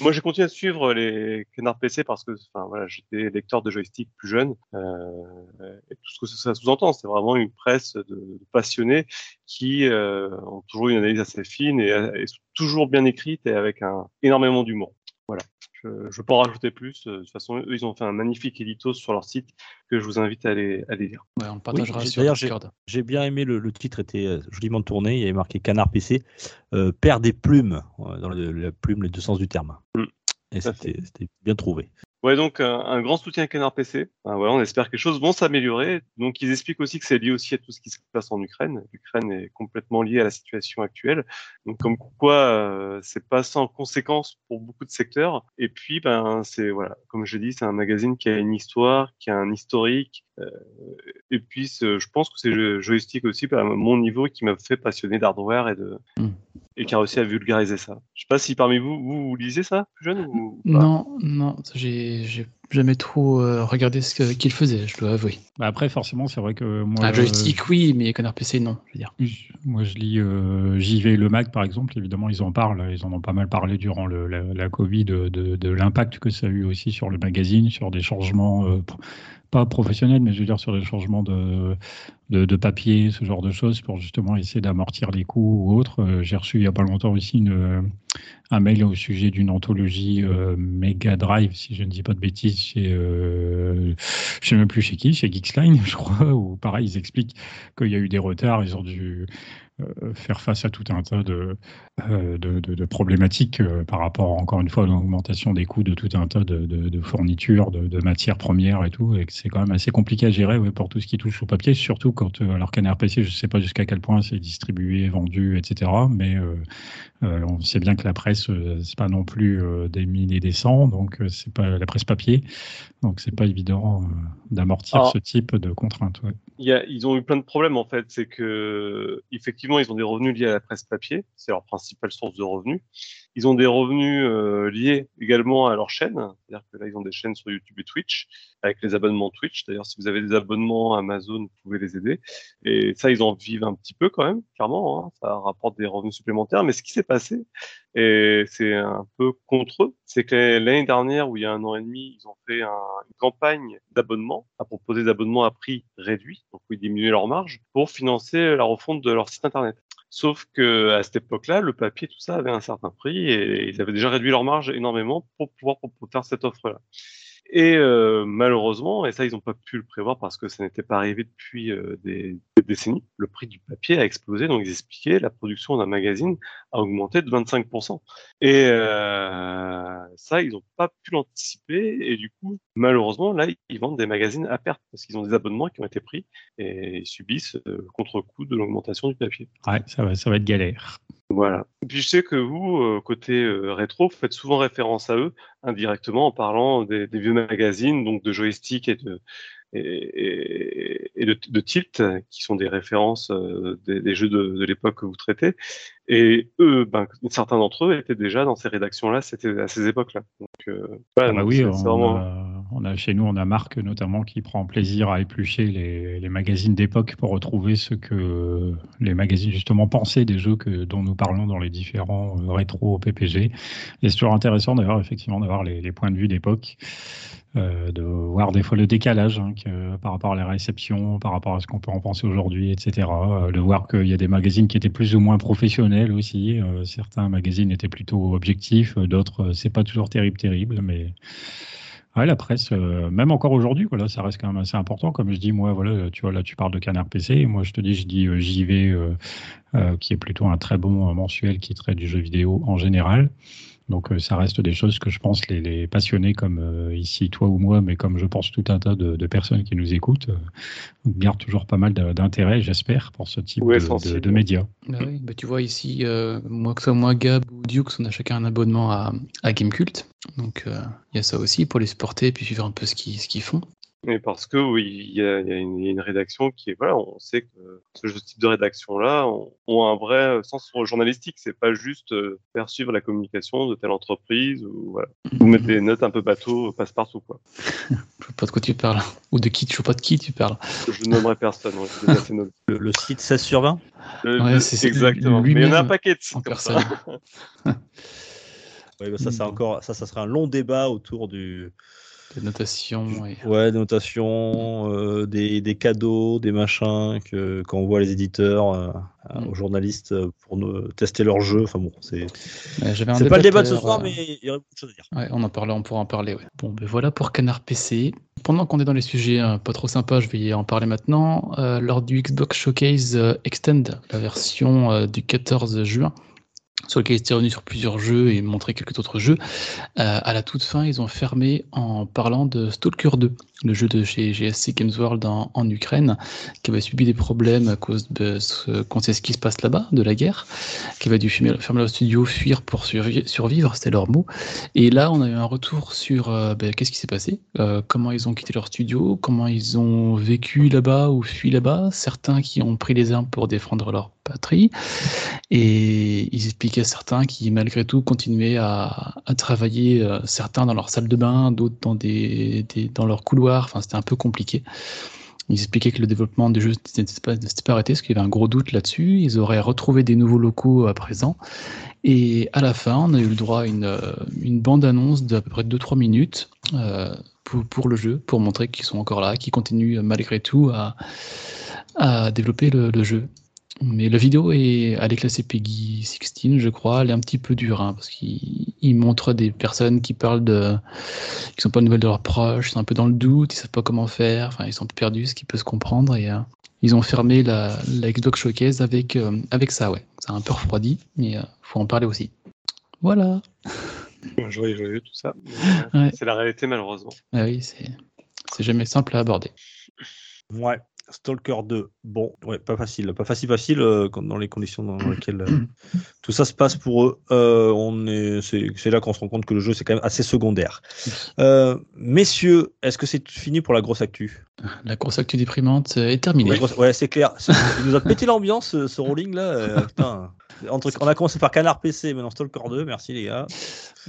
moi j'ai continué à suivre les Canard PC parce que enfin voilà, j'étais lecteur de joysticks plus jeune euh, et tout ce que ça sous-entend, c'est vraiment une presse de, passionnés qui euh, ont toujours une analyse assez fine et, et toujours bien écrite et avec un énormément d'humour. Voilà. Je ne peux pas en rajouter plus. Euh, de toute façon, eux, ils ont fait un magnifique édito sur leur site que je vous invite à aller, à lire. Ouais, on le partagera sur Discord. J'ai bien aimé le, titre, était euh, joliment tourné. Il y avait marqué Canard PC, euh, père des plumes, dans la plume, les deux sens du terme. Mm. Et c'était bien trouvé. Ouais, donc un, grand soutien à Canard PC. voilà, on espère que les choses vont s'améliorer. Donc ils expliquent aussi que c'est lié aussi à tout ce qui se passe en Ukraine. L'Ukraine est complètement liée à la situation actuelle. Donc comme quoi, euh, c'est pas sans conséquences pour beaucoup de secteurs. Et puis, ben c'est voilà, comme je dis, c'est un magazine qui a une histoire, qui a un historique. Euh, et puis, je pense que c'est joystick aussi, à mon niveau, qui m'a fait passionner d'hardware et de, mmh et qui a réussi à vulgariser ça. Je sais pas si parmi vous, vous, lisez ça, plus jeune ou Non, non, j'ai jamais trop euh, regardé ce qu'il faisait, je dois avouer. Bah après, forcément, c'est vrai que moi. Un joystick, oui, mais Connard PC, non, je veux dire. Moi, je lis euh, JV Le Mag, par exemple, évidemment, ils en parlent, ils en ont pas mal parlé durant le, la, Covid, de, de, l'impact que ça a eu aussi sur le magazine, sur des changements. Euh, pas professionnel, mais je veux dire sur les changements de, de, papier, ce genre de choses, pour justement essayer d'amortir les coûts ou autre. Euh, j'ai reçu il n'y a pas longtemps aussi une, un mail au sujet d'une anthologie euh, Mega Drive, si je ne dis pas de bêtises, chez, je ne sais même plus chez qui, chez Geeksline, je crois, où pareil, ils expliquent qu'il y a eu des retards, ils ont dû euh, faire face à tout un tas de, euh, de, problématiques euh, par rapport, encore une fois, à l'augmentation des coûts de tout un tas de, fournitures, de, matières premières et tout, et que c'est quand même assez compliqué à gérer pour tout ce qui touche au papier, surtout quand, alors qu'un RPC, je ne sais pas jusqu'à quel point c'est distribué, vendu, etc., mais on sait bien que la presse, c'est pas non plus des mines et des cents, donc c'est pas la presse papier, donc c'est pas évident d'amortir ce type de contraintes. ils ont eu plein de problèmes en fait, c'est que effectivement ils ont des revenus liés à la presse papier, c'est leur principale source de revenus. Ils ont des revenus euh, liés également à leur chaîne, c'est-à-dire que là, ils ont des chaînes sur YouTube et Twitch, avec les abonnements Twitch. D'ailleurs, si vous avez des abonnements Amazon, vous pouvez les aider. Et ça, ils en vivent un petit peu quand même, clairement. Hein. ça rapporte des revenus supplémentaires. Mais ce qui s'est passé, et c'est un peu contre eux, c'est que l'année dernière, où il y a un an et demi, ils ont fait une campagne d'abonnement à proposer des abonnements à prix réduit, donc ils diminuaient leur marge, pour financer la refonte de leur site internet. Sauf que à cette époque-là, le papier, tout ça avait un certain prix et ils avaient déjà réduit leur marge énormément pour pouvoir faire cette offre-là. Et euh, malheureusement, et ça ils n'ont pas pu le prévoir parce que ça n'était pas arrivé depuis euh, des, décennies, le prix du papier a explosé. Donc ils expliquaient la production d'un magazine a augmenté de 25%. Et euh, ça, ils n'ont pas pu l'anticiper. Et du coup, malheureusement, là, ils vendent des magazines à perte parce qu'ils ont des abonnements qui ont été pris et ils subissent le contre-coup de l'augmentation du papier. Ouais, ça va, ça va être galère. Voilà. Et puis je sais que vous, euh, côté euh, rétro, vous faites souvent référence à eux indirectement en parlant des, vieux magazines, donc de joystick et de, et, de, Tilt, qui sont des références euh, des, jeux de, l'époque que vous traitez. Et eux, ben, certains d'entre eux étaient déjà dans ces rédactions-là, c'était à ces époques-là. Donc, euh, ah bah oui, on, a, chez nous, on a Marc notamment qui prend plaisir à éplucher les, magazines d'époque pour retrouver ce que les magazines justement pensaient des jeux que, dont nous parlons dans les différents euh, rétro PPG. Et c'est toujours intéressant d'ailleurs, effectivement, d'avoir les, les points de vue d'époque. Euh, de voir des fois le décalage hein, par rapport à la réception, par rapport à ce qu'on peut en penser aujourd'hui, etc. Euh, de voir qu'il y a des magazines qui étaient plus ou moins professionnels aussi. Euh, certains magazines étaient plutôt objectifs, d'autres c'est pas toujours terrible, terrible, mais Ouais, la presse, même encore aujourd'hui, voilà, ça reste quand même assez important. Comme je dis, moi, voilà, tu vois, là, tu parles de Canard PC. Moi, je te dis, je dis JV, qui est plutôt un très bon mensuel qui traite du jeu vidéo en général. Donc euh, ça reste des choses que je pense les, passionnés comme euh, ici toi ou moi, mais comme je pense tout un tas de, personnes qui nous écoutent, euh, gardent toujours pas mal d'intérêt, j'espère, pour ce type de, médias. Bah oui, bah tu vois ici, moi que ça, moi Gab ou Dukes, on a chacun un abonnement à, à Gamecult. Donc il y a ça aussi pour les supporter et puis suivre un peu ce qu'ils ce qu'ils font. Mais parce que oui, il y a, y a une, rédaction qui est voilà, on sait que ce, type de rédaction-là ont, un vrai sens journalistique. C'est pas juste euh, faire suivre la communication de telle entreprise ou voilà. Vous mettez des notes un peu bateau, passe partout quoi. je sais pas de quoi tu parles ou de qui, je sais pas de qui tu parles. Je nommerai personne. le, le, site 16 sur 20. ouais, c'est exactement. Mais il y en a un paquet de sites comme ça. oui, bah ça, ça encore, ça, ça sera un long débat autour du des notations. Ouais, des notations, euh, des, des, cadeaux, des machins que quand on voit les éditeurs euh, mm. aux journalistes euh, pour nous, tester leur jeu. Enfin bon, c'est. c'est pas le débat de ce soir, mais il y aurait beaucoup de choses à dire. Ouais, on en parlait, on pourra en parler. Ouais. Bon, ben voilà pour Canard PC. Pendant qu'on est dans les sujets pas trop sympas, je vais en parler maintenant. lors du Xbox Showcase Extend, la version du 14 juin sur lequel ils étaient revenus sur plusieurs jeux et montré quelques autres jeux. Euh, à la toute fin, ils ont fermé en parlant de Stalker 2, le jeu de chez GSC Games World en, Ukraine, qui avait subi des problèmes à cause de ce qu'on sait ce qui se passe là-bas, de la guerre, qui avait dû fermer, leur studio, fuir pour survivre, c'était leur mot. Et là, on a eu un retour sur euh, ben, qu'est-ce qui s'est passé, euh, comment ils ont quitté leur studio, comment ils ont vécu là-bas ou fui là-bas, certains qui ont pris les armes pour défendre leur patrie. Et ils expliquaient certains qui, malgré tout, continuaient à, travailler, euh, certains dans leur salle de bain, d'autres dans, des, dans leur couloir. Enfin, c'était un peu compliqué. Ils expliquaient que le développement du jeu n'était pas, pas, arrêté, parce qu'il y avait un gros doute là-dessus. Ils auraient retrouvé des nouveaux locaux à présent. Et à la fin, on a eu le droit à une, une bande-annonce d'à peu près 2-3 minutes euh, pour, le jeu, pour montrer qu'ils sont encore là, qu'ils continuent malgré tout à, développer le jeu. Mais la vidéo est, elle est classée Peggy 16, je crois. Elle est un petit peu dure, hein, parce qu'il il montre des personnes qui parlent de, qui sont pas nouvelles de leurs proches, ils sont un peu dans le doute, ils savent pas comment faire, enfin ils sont perdus, ce qui peut se comprendre. Et euh, ils ont fermé la, la Xbox Showcase avec euh, avec ça, ouais. Ça a un peu refroidi, mais euh, faut en parler aussi. Voilà. Joyeux, joyeux, tout ça. Ouais. C'est la réalité, malheureusement. Ah oui, c'est c'est jamais simple à aborder. Ouais. Stalker 2, bon, ouais, pas facile, pas facile, facile euh, dans les conditions dans lesquelles euh, tout ça se passe pour eux. Euh, on est, c'est, là qu'on se rend compte que le jeu c'est quand même assez secondaire. Euh, messieurs, est-ce que c'est fini pour la grosse actu? La course actu déprimante est terminée. Grosse- Ouais, c'est clair. Il nous a pété l'ambiance ce, ce rolling là. euh, putain. Entre, on a commencé par Canard PC, maintenant Stalker 2. Merci les gars.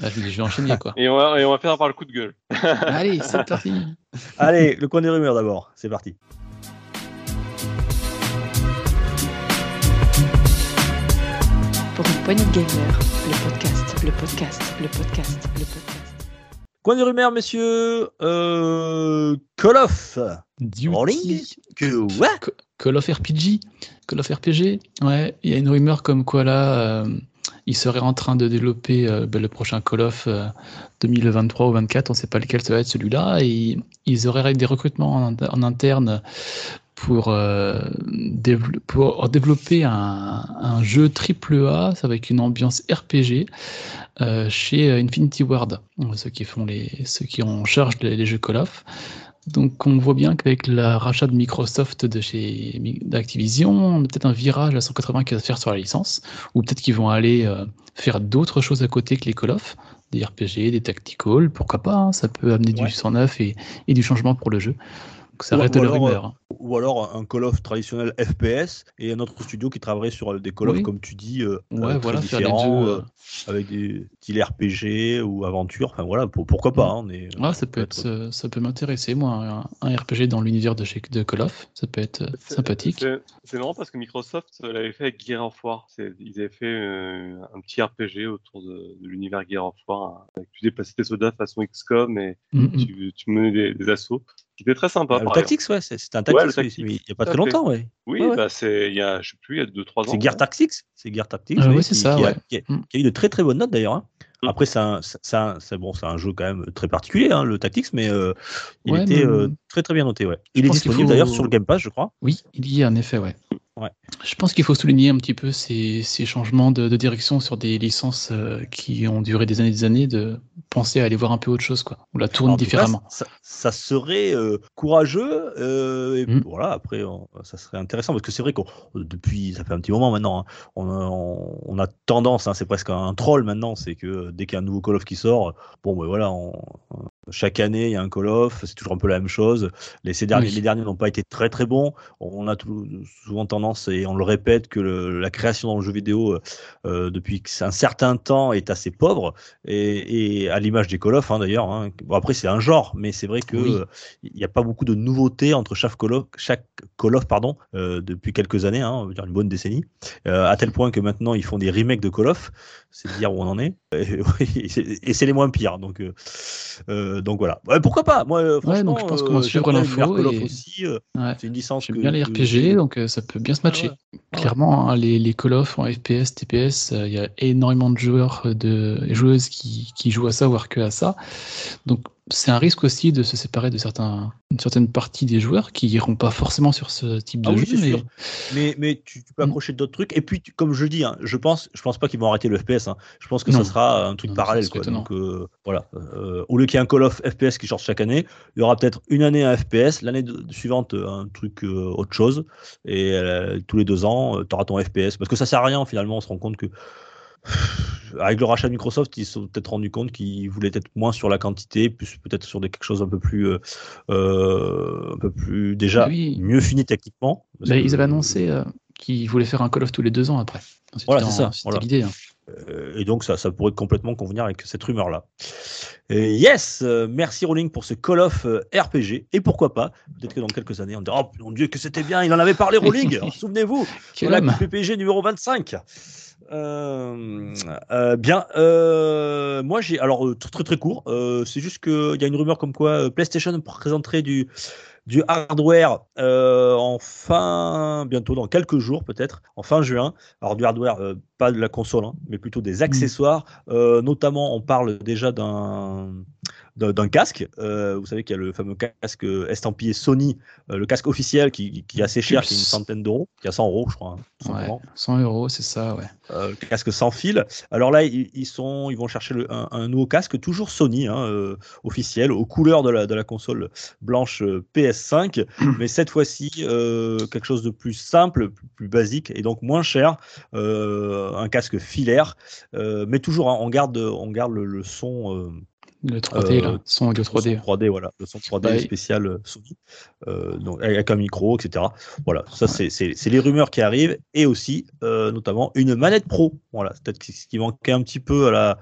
Ah, je, vais- je vais enchaîner quoi. Et on va, et on va faire par le coup de gueule. Allez, c'est parti. Allez, le coin des rumeurs d'abord. C'est parti. Pour une poignée de gamers, le podcast, le podcast, le podcast, le podcast. Coin des rumeurs, messieurs. Euh, Call of. Duty. Que ouais. Call of RPG, Call of RPG, ouais, il y a une rumeur comme quoi là, euh, ils seraient en train de développer euh, ben, le prochain Call of euh, 2023 ou 24, on ne sait pas lequel ça va être celui-là, et ils auraient des recrutements en interne pour, euh, pour développer un, un jeu triple A avec une ambiance RPG euh, chez Infinity Ward, ceux qui font les, ceux qui ont en charge les, les jeux Call of. Donc on voit bien qu'avec le rachat de Microsoft de chez d'Activision, on a peut-être un virage à 180 qui va se faire sur la licence, ou peut-être qu'ils vont aller euh, faire d'autres choses à côté que les Call of, des RPG, des tactical, pourquoi pas, hein, ça peut amener Ouais. du 109 et, et du changement pour le jeu. Donc ça Ou- reste ou de la alors, rumeur. hein. Ou alors un Call of traditionnel FPS et un autre studio qui travaillerait sur euh, des Call of, Oui. comme tu dis, euh, Ouais, euh, très voilà, faire des différents, jeux, euh, avec des styles RPG ou aventure. Enfin voilà, pour- pourquoi pas. hein, on est- Ouais, ça peut être, euh, ça peut m'intéresser moi, un, un RPG dans l'univers de, chez- de Call of, ça peut être euh, sympathique. C'est marrant parce que Microsoft euh, l'avait fait avec Gear of War. Ils avaient fait euh, un petit RPG autour de, de l'univers Gear of War. hein, tu déplaçais tes soldats façon XCOM et Mm, tu, tu menais des, des assauts. C'était très sympa. Ah, le Tactics, ouais, c'est un Tactics, il n'y a pas très longtemps, ouais. Oui, Ouais, ouais. bah c'est il y a je sais plus il y a 2-3 ans. C'est Gear Tactics, c'est Gear Tactics, Ah oui, qui, ça, qui a, ouais. qui a- Mm. qui a eu de très très bonnes notes d'ailleurs. hein. Mm. Après, c'est un, bon, c'est un jeu quand même très particulier, hein, le Tactics, mais euh, il Ouais, était mais- euh, très très bien noté. Ouais. Je Il est disponible faut- d'ailleurs sur le Game Pass, je crois. Oui, il y a en effet, ouais. Ouais. Je pense qu'il faut souligner un petit peu ces, ces changements de, de direction sur des licences euh, qui ont duré des années et des années, de penser à aller voir un peu autre chose, quoi. Ou la cas, différemment. ça, ça serait euh, courageux euh, et Mm. voilà. Après, on- ça serait intéressant parce que c'est vrai qu'on depuis ça fait un petit moment maintenant, hein, on, a, on- on a tendance, hein, c'est presque un troll maintenant, c'est que dès qu'il y a un nouveau Call of qui sort, bon ben voilà, on- chaque année il y a un Call of, c'est toujours un peu la même chose. Les, ces derniers, Oui. les derniers n'ont pas été très très bons. On a tout- souvent tendance et on le répète que le- la création dans le jeu vidéo euh, depuis un certain temps est assez pauvre et, et à l'image des Call of hein, d'ailleurs. hein. Bon, après c'est un genre, mais c'est vrai que Oui. euh, il n'y a pas beaucoup de nouveautés entre chaque Call of, chaque Call of pardon, euh, depuis quelques années, hein, on va dire une bonne décennie, euh, à tel point que maintenant ils font des remakes de Call of, c'est dire où on en est, et, et c'est les moins pires. Donc, euh, euh, donc voilà. Ouais, pourquoi pas? Moi, euh, franchement, donc je pense qu'on va euh, suivre l'info et- aussi. euh, c'est une licence J'aime que bien les que- RPG, donc euh, ça peut bien se matcher. ouais. Clairement, hein, les, les Call of en FPS, TPS, euh, il y a énormément de joueurs, euh, de et joueuses qui, qui jouent à ça, voire que à ça. Donc c'est un risque aussi de se séparer de certains, une certaine partie des joueurs qui iront pas forcément sur ce type de Ah oui, jeu. mais... Mais, mais tu, tu peux Mm. accrocher d'autres trucs. Et puis, tu- comme je dis, hein, je pense, je pense pas qu'ils vont arrêter le FPS. hein. Je pense que Non. ça sera un truc Non, parallèle. Quoi. Donc euh, voilà. Euh, au lieu qu'il y ait un Call of FPS qui change chaque année, il y aura peut-être une année un FPS, l'année de- suivante un truc euh, autre chose, et euh, tous les deux ans, tu auras ton FPS. Parce que ça sert à rien finalement. On se rend compte que avec le rachat de Microsoft, ils se sont peut-être rendus compte qu'ils voulaient être moins sur la quantité, plus peut-être sur des, quelque chose un peu plus, euh, euh, un peu plus déjà Oui. mieux fini techniquement. Bah, que- ils avaient annoncé euh, qu'ils voulaient faire un Call of tous les deux ans après. Voilà, c'est ça, C'était l'idée. hein. Euh, et donc ça, ça pourrait complètement convenir avec cette rumeur-là. Et yes, euh, merci Rowling pour ce Call of euh, RPG. Et pourquoi pas, peut-être que dans quelques années, on dira Oh mon Dieu, que c'était bien, il en avait parlé Rowling, souvenez-vous, la. PPG numéro 25. Euh, euh, bien, euh, moi j'ai alors euh, très très très court. euh, c'est juste qu'il y a une rumeur comme quoi euh, PlayStation présenterait du du hardware euh, en fin bientôt dans quelques jours peut-être en fin juin. Alors du hardware, euh, pas de la console, hein, mais plutôt des accessoires. Euh, notamment, on parle déjà d'un d'un casque. Euh, vous savez qu'il y a le fameux casque estampillé Sony, euh, le casque officiel qui, qui est assez cher, qui est une centaine d'euros, qui est à 100 euros, je crois. hein, tout Ouais, simplement. 100 euros, c'est ça, ouais. Euh, le casque sans fil. Alors là, ils, ils sont, ils vont chercher le- un, un nouveau casque, toujours Sony, hein, officiel, aux couleurs de la, de la console blanche euh, PS5, mais cette fois-ci quelque chose de plus simple, plus, plus basique et donc moins cher, un casque filaire, mais toujours, hein, on garde, on garde le, le son. Le 3D, là. Euh, Son audio le son 3D. 3D, voilà, le son 3D Bah, spécial euh, Sony, euh, donc avec un micro, etc. Voilà, ça c'est- c'est c'est les rumeurs qui arrivent et aussi notamment une manette pro. Voilà, peut-être ce qui manquait un petit peu à la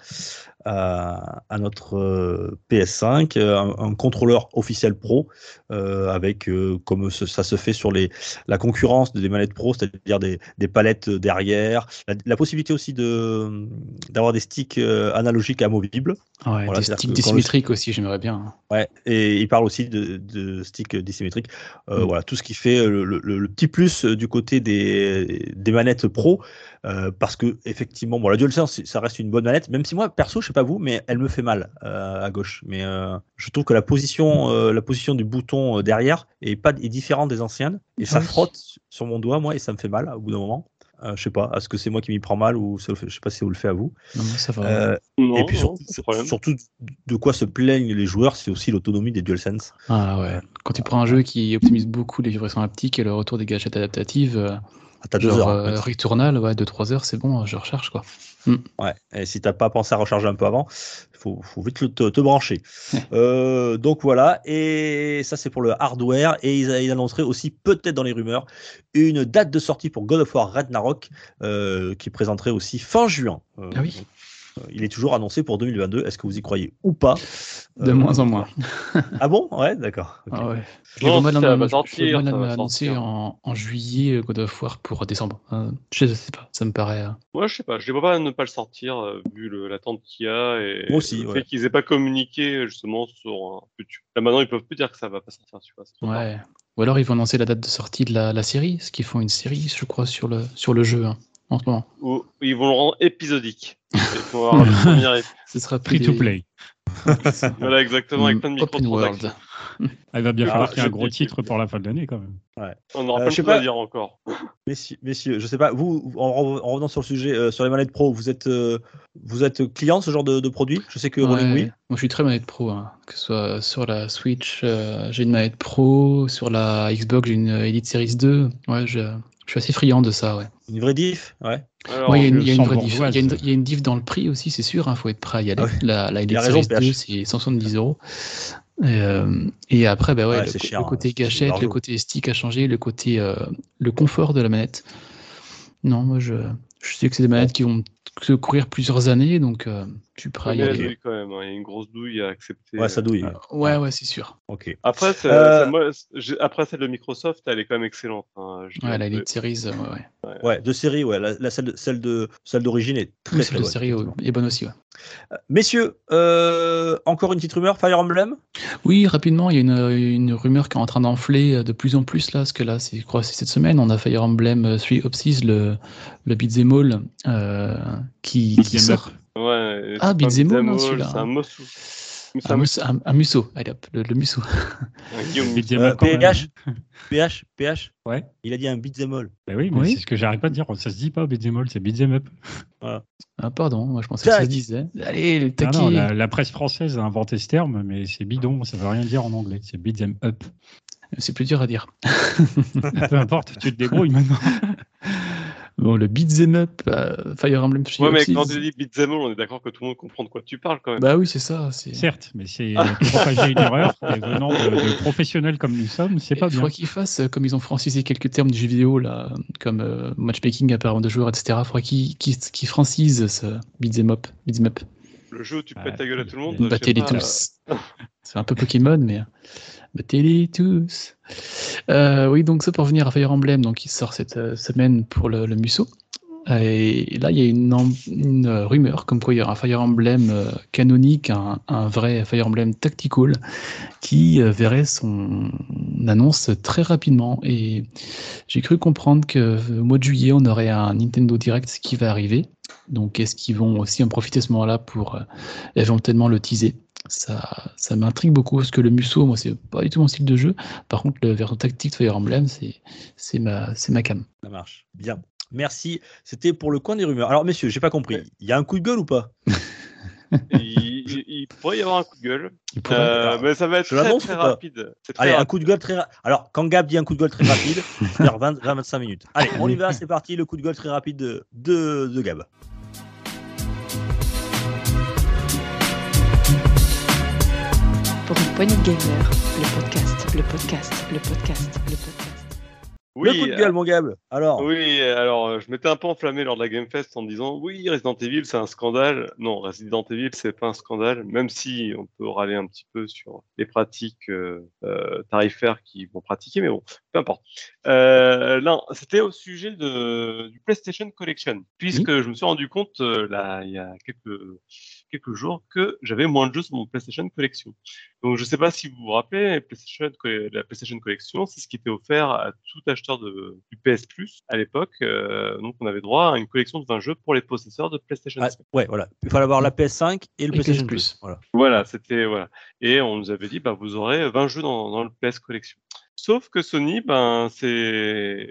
à, à notre euh, PS5, euh, un, un contrôleur officiel pro euh, avec comme ce- ça se fait sur les la concurrence des manettes pro, c'est-à-dire des, des palettes derrière, la, la possibilité aussi de d'avoir des sticks analogiques amovibles. Ouais, Voilà, des sticks le- dissymétriques aussi, j'aimerais bien. Ouais, et il parle aussi de, de sticks dissymétriques. Euh, Mm. Voilà, tout ce qui fait le, le- le petit plus du côté des, des manettes pro, euh, parce que effectivement, bon, la DualSense, ça reste une bonne manette, même si moi, perso, je sais pas vous, mais elle me fait mal euh, à gauche. Mais euh, je trouve que la position, euh, la position du bouton euh, derrière est pas est différente des anciennes, et ça Oui. frotte sur mon doigt, moi, et ça me fait mal au bout d'un moment. Euh, je sais pas, est-ce que c'est moi qui m'y prends mal ou ça le fait- je sais pas si vous le fait à vous. Non, non, ça va. Euh, Non, et puis non, surtout, de problème. surtout de quoi se plaignent les joueurs, c'est aussi l'autonomie des DualSense. Ah ouais. Quand tu prends un jeu qui optimise beaucoup les vibrations haptiques et le retour des gâchettes adaptatives, euh, Ah, T'as deux heures. en euh, fait. Returnal, ouais, 2-3 heures, c'est bon, je recharge quoi. Ouais. Et si t'as pas pensé à recharger un peu avant, faut, faut vite le- te, te brancher. Euh, donc voilà. Et ça, c'est pour le hardware. Et ils, ils annonceraient aussi, peut-être dans les rumeurs, une date de sortie pour God of War Ragnarok, euh, qui présenterait aussi fin juin. Euh, Ah oui. Euh, il est toujours annoncé pour 2022. Est-ce que vous y croyez ou pas? De Euh, moins en moins. Ah bon? Ouais, d'accord. Ok. Ah ouais. Je Non, ça va annoncé- sortir, ça va annoncé sortir. en, en juillet euh, God of War pour décembre. Euh, je sais pas, ça me paraît. euh, Moi, je sais pas, je les vois pas ne pas le sortir, euh, vu l'attente qu'il y a et Moi aussi, le ouais. fait qu'ils aient pas communiqué justement sur un futur. Là maintenant, ils peuvent plus dire que ça va pas sortir, tu vois. Ouais. Ou alors ils vont annoncer la date de sortie de la, la série, ce qu'ils font une série, je crois, sur le, sur le jeu hein, en ce moment. Ou ils vont le rendre épisodique. Ce sera Free to play. Voilà, exactement, avec Mm, plein de microtransactions. Ah, il va bien Ah, falloir qu'il y ait un gros titre pour la fin de l'année quand même. On aura Euh, sais de à pas. dire encore. Messieurs, messieurs, je sais pas, vous, en, en revenant sur le sujet, euh, sur les manettes pro, vous êtes, euh, vous êtes client de ce genre de, de produit? Je sais que Rolling, Ouais. oui. Moi je suis très manette pro, hein. que ce soit sur la Switch, euh, j'ai une manette pro, sur la Xbox j'ai une Elite Series 2. Ouais, je, je suis assez friand de ça, ouais. Une vraie diff Ouais. Alors, Ouais, il y a une, y a une sens vraie diff. Il y, a une- bourgeoise. il y a une diff dans le prix aussi, c'est sûr, il faut être prêt à y aller. Ah ouais. La, la Elite Series PH. 2, c'est 170 euros. Et, euh, et après, bah ouais, Ouais, le, cher, hein, côté c'est gâchette, le côté stick a changé, le côté euh, le confort de la manette. Non, moi je, je sais que c'est des manettes qui vont se courir plusieurs années, donc euh, prêt à y aller. quand même, hein. il y a une grosse douille à accepter. Ouais, ça douille. Euh, ouais, ouais, c'est sûr. Ok. Après, Euh, moi, après celle de Microsoft, elle est quand même excellente. hein. Je Ouais, la Elite Series, ouais, ouais. Ouais, de série, ouais. La, la- celle, de- celle de celle d'origine est très Oui, très celle de bonne. série est bonne aussi, ouais. Messieurs, euh, encore une petite rumeur, Fire Emblem? Oui, rapidement, il y a une, une rumeur qui est en train d'enfler de plus en plus là, parce que là, c'est, je crois, que c'est cette semaine, on a Fire Emblem euh, Three Hopsis, le, le beat'em all, euh, qui, qui sort. Ouais, Ah, non, all, celui-là, C'est hein. un Mossou. C'est Un, mus- un, un musso, allez hop, le, le musso. Euh. PH PH PH Ouais. Il a dit un beat'em all. Bah oui, mais Oui. c'est ce que j'arrête pas de dire. Ça se dit pas beat'em all, c'est beat'em up. Ah, pardon, moi je pensais que ça se disait. Allez, le Ah taquet. non, la, la presse française a inventé ce terme, mais c'est bidon, ça veut rien dire en anglais. C'est beat'em up. C'est plus dur à dire. Peu importe, tu te débrouilles maintenant. Bon, le beat'em up, euh, Fire Emblem Ouais, mais quand tu dis beat'em all, on est d'accord que tout le monde comprend de quoi tu parles quand même. Bah oui, c'est ça. Certes, mais c'est euh, propager une erreur, et venant de, de professionnels comme nous sommes, c'est pas Il bien. faudrait qu'ils fassent, euh, comme ils ont francisé quelques termes du jeu vidéo, là, comme euh, matchmaking apparemment de joueurs, etc. Il faudrait qu'ils qu'ils francisent ce beat'em up. beat'em up. Le jeu où tu Ah, pètes ta gueule à tout le monde. bah, Battez-les tous. C'est un peu Pokémon, mais. euh, Battez-les tous. Euh, oui, donc ça pour revenir à Fire Emblem, donc il sort cette euh, semaine pour le, le Musso. Et là, il y a une, euh, rumeur comme quoi il y aura un Fire Emblem canonique, un, vrai Fire Emblem tactical, qui verrait son annonce très rapidement. Et j'ai cru comprendre que au mois de juillet, on aurait un Nintendo Direct qui va arriver. Donc, est-ce qu'ils vont aussi en profiter à ce moment-là pour éventuellement le teaser? Ça, ça m'intrigue beaucoup parce que le Musso, moi, c'est pas du tout mon style de jeu. Par contre, le version tactique de Fire Emblem, c'est c'est ma, c'est ma cam. Ça marche. Bien. Merci. C'était pour le coin des rumeurs. Alors, messieurs, j'ai pas compris. Il y a un coup de gueule ou pas? Il, il- il pourrait y avoir un coup de gueule, euh, mais ça va être très, très rapide. C'est très Allez, un rapide. coup de gueule très rapide. Alors, quand Gab dit un coup de gueule très rapide, c'est-à-dire 20 25 minutes. Allez, on y va, c'est parti. Le coup de gueule très rapide de, de, de Gab. Poignée de gamers, le podcast, le podcast, le podcast, le podcast. Oui, le coup de gueule, mon Gab. Alors, Oui, alors euh, je m'étais un peu enflammé lors de la Game Fest en disant oui, Resident Evil c'est un scandale. Non, Resident Evil c'est pas un scandale, même si on peut râler un petit peu sur les pratiques euh, euh, tarifaires qui vont pratiquer, mais bon, peu importe. Euh, non, c'était au sujet de, du PlayStation Collection, puisque je me suis rendu compte là il y a quelques quelques jours que j'avais moins de jeux sur mon PlayStation Collection. Donc je sais pas si vous vous rappelez, PlayStation, la PlayStation Collection, c'est ce qui était offert à tout acheteur de, du PS Plus à l'époque. Euh, donc on avait droit à une collection de 20 jeux pour les possesseurs de PlayStation. ah, ouais, voilà. Il fallait avoir la PS5 et le Et PlayStation Plus. Voilà. Voilà, c'était voilà. Et on nous avait dit, bah, vous aurez 20 jeux dans, dans le PS Collection. Sauf que Sony, ben, c'est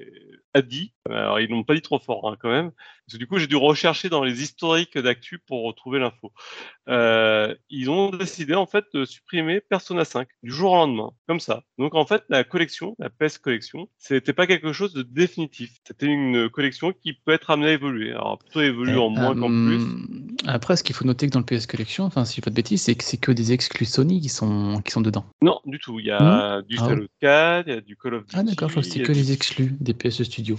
a dit. Alors ils l'ont pas dit trop fort hein, quand même, parce que du coup j'ai dû rechercher dans les historiques d'actu pour retrouver l'info. Euh, ils ont décidé en fait de supprimer Persona 5 du jour au lendemain, comme ça. Donc en fait la collection, la PS Collection, c'était pas quelque chose de définitif. C'était une collection qui peut être amenée à évoluer. Alors plutôt évoluer en moins qu'en plus. Après, ce qu'il faut noter que dans le PS Collection, enfin, si je dis pas de bêtises, c'est que c'est que des exclus Sony qui sont, qui sont dedans. Non, du tout. Il y a du Ah Halo 4, il y a du Call of Duty. Ah d'accord, je crois que c'était que du- les exclus des PS Studio.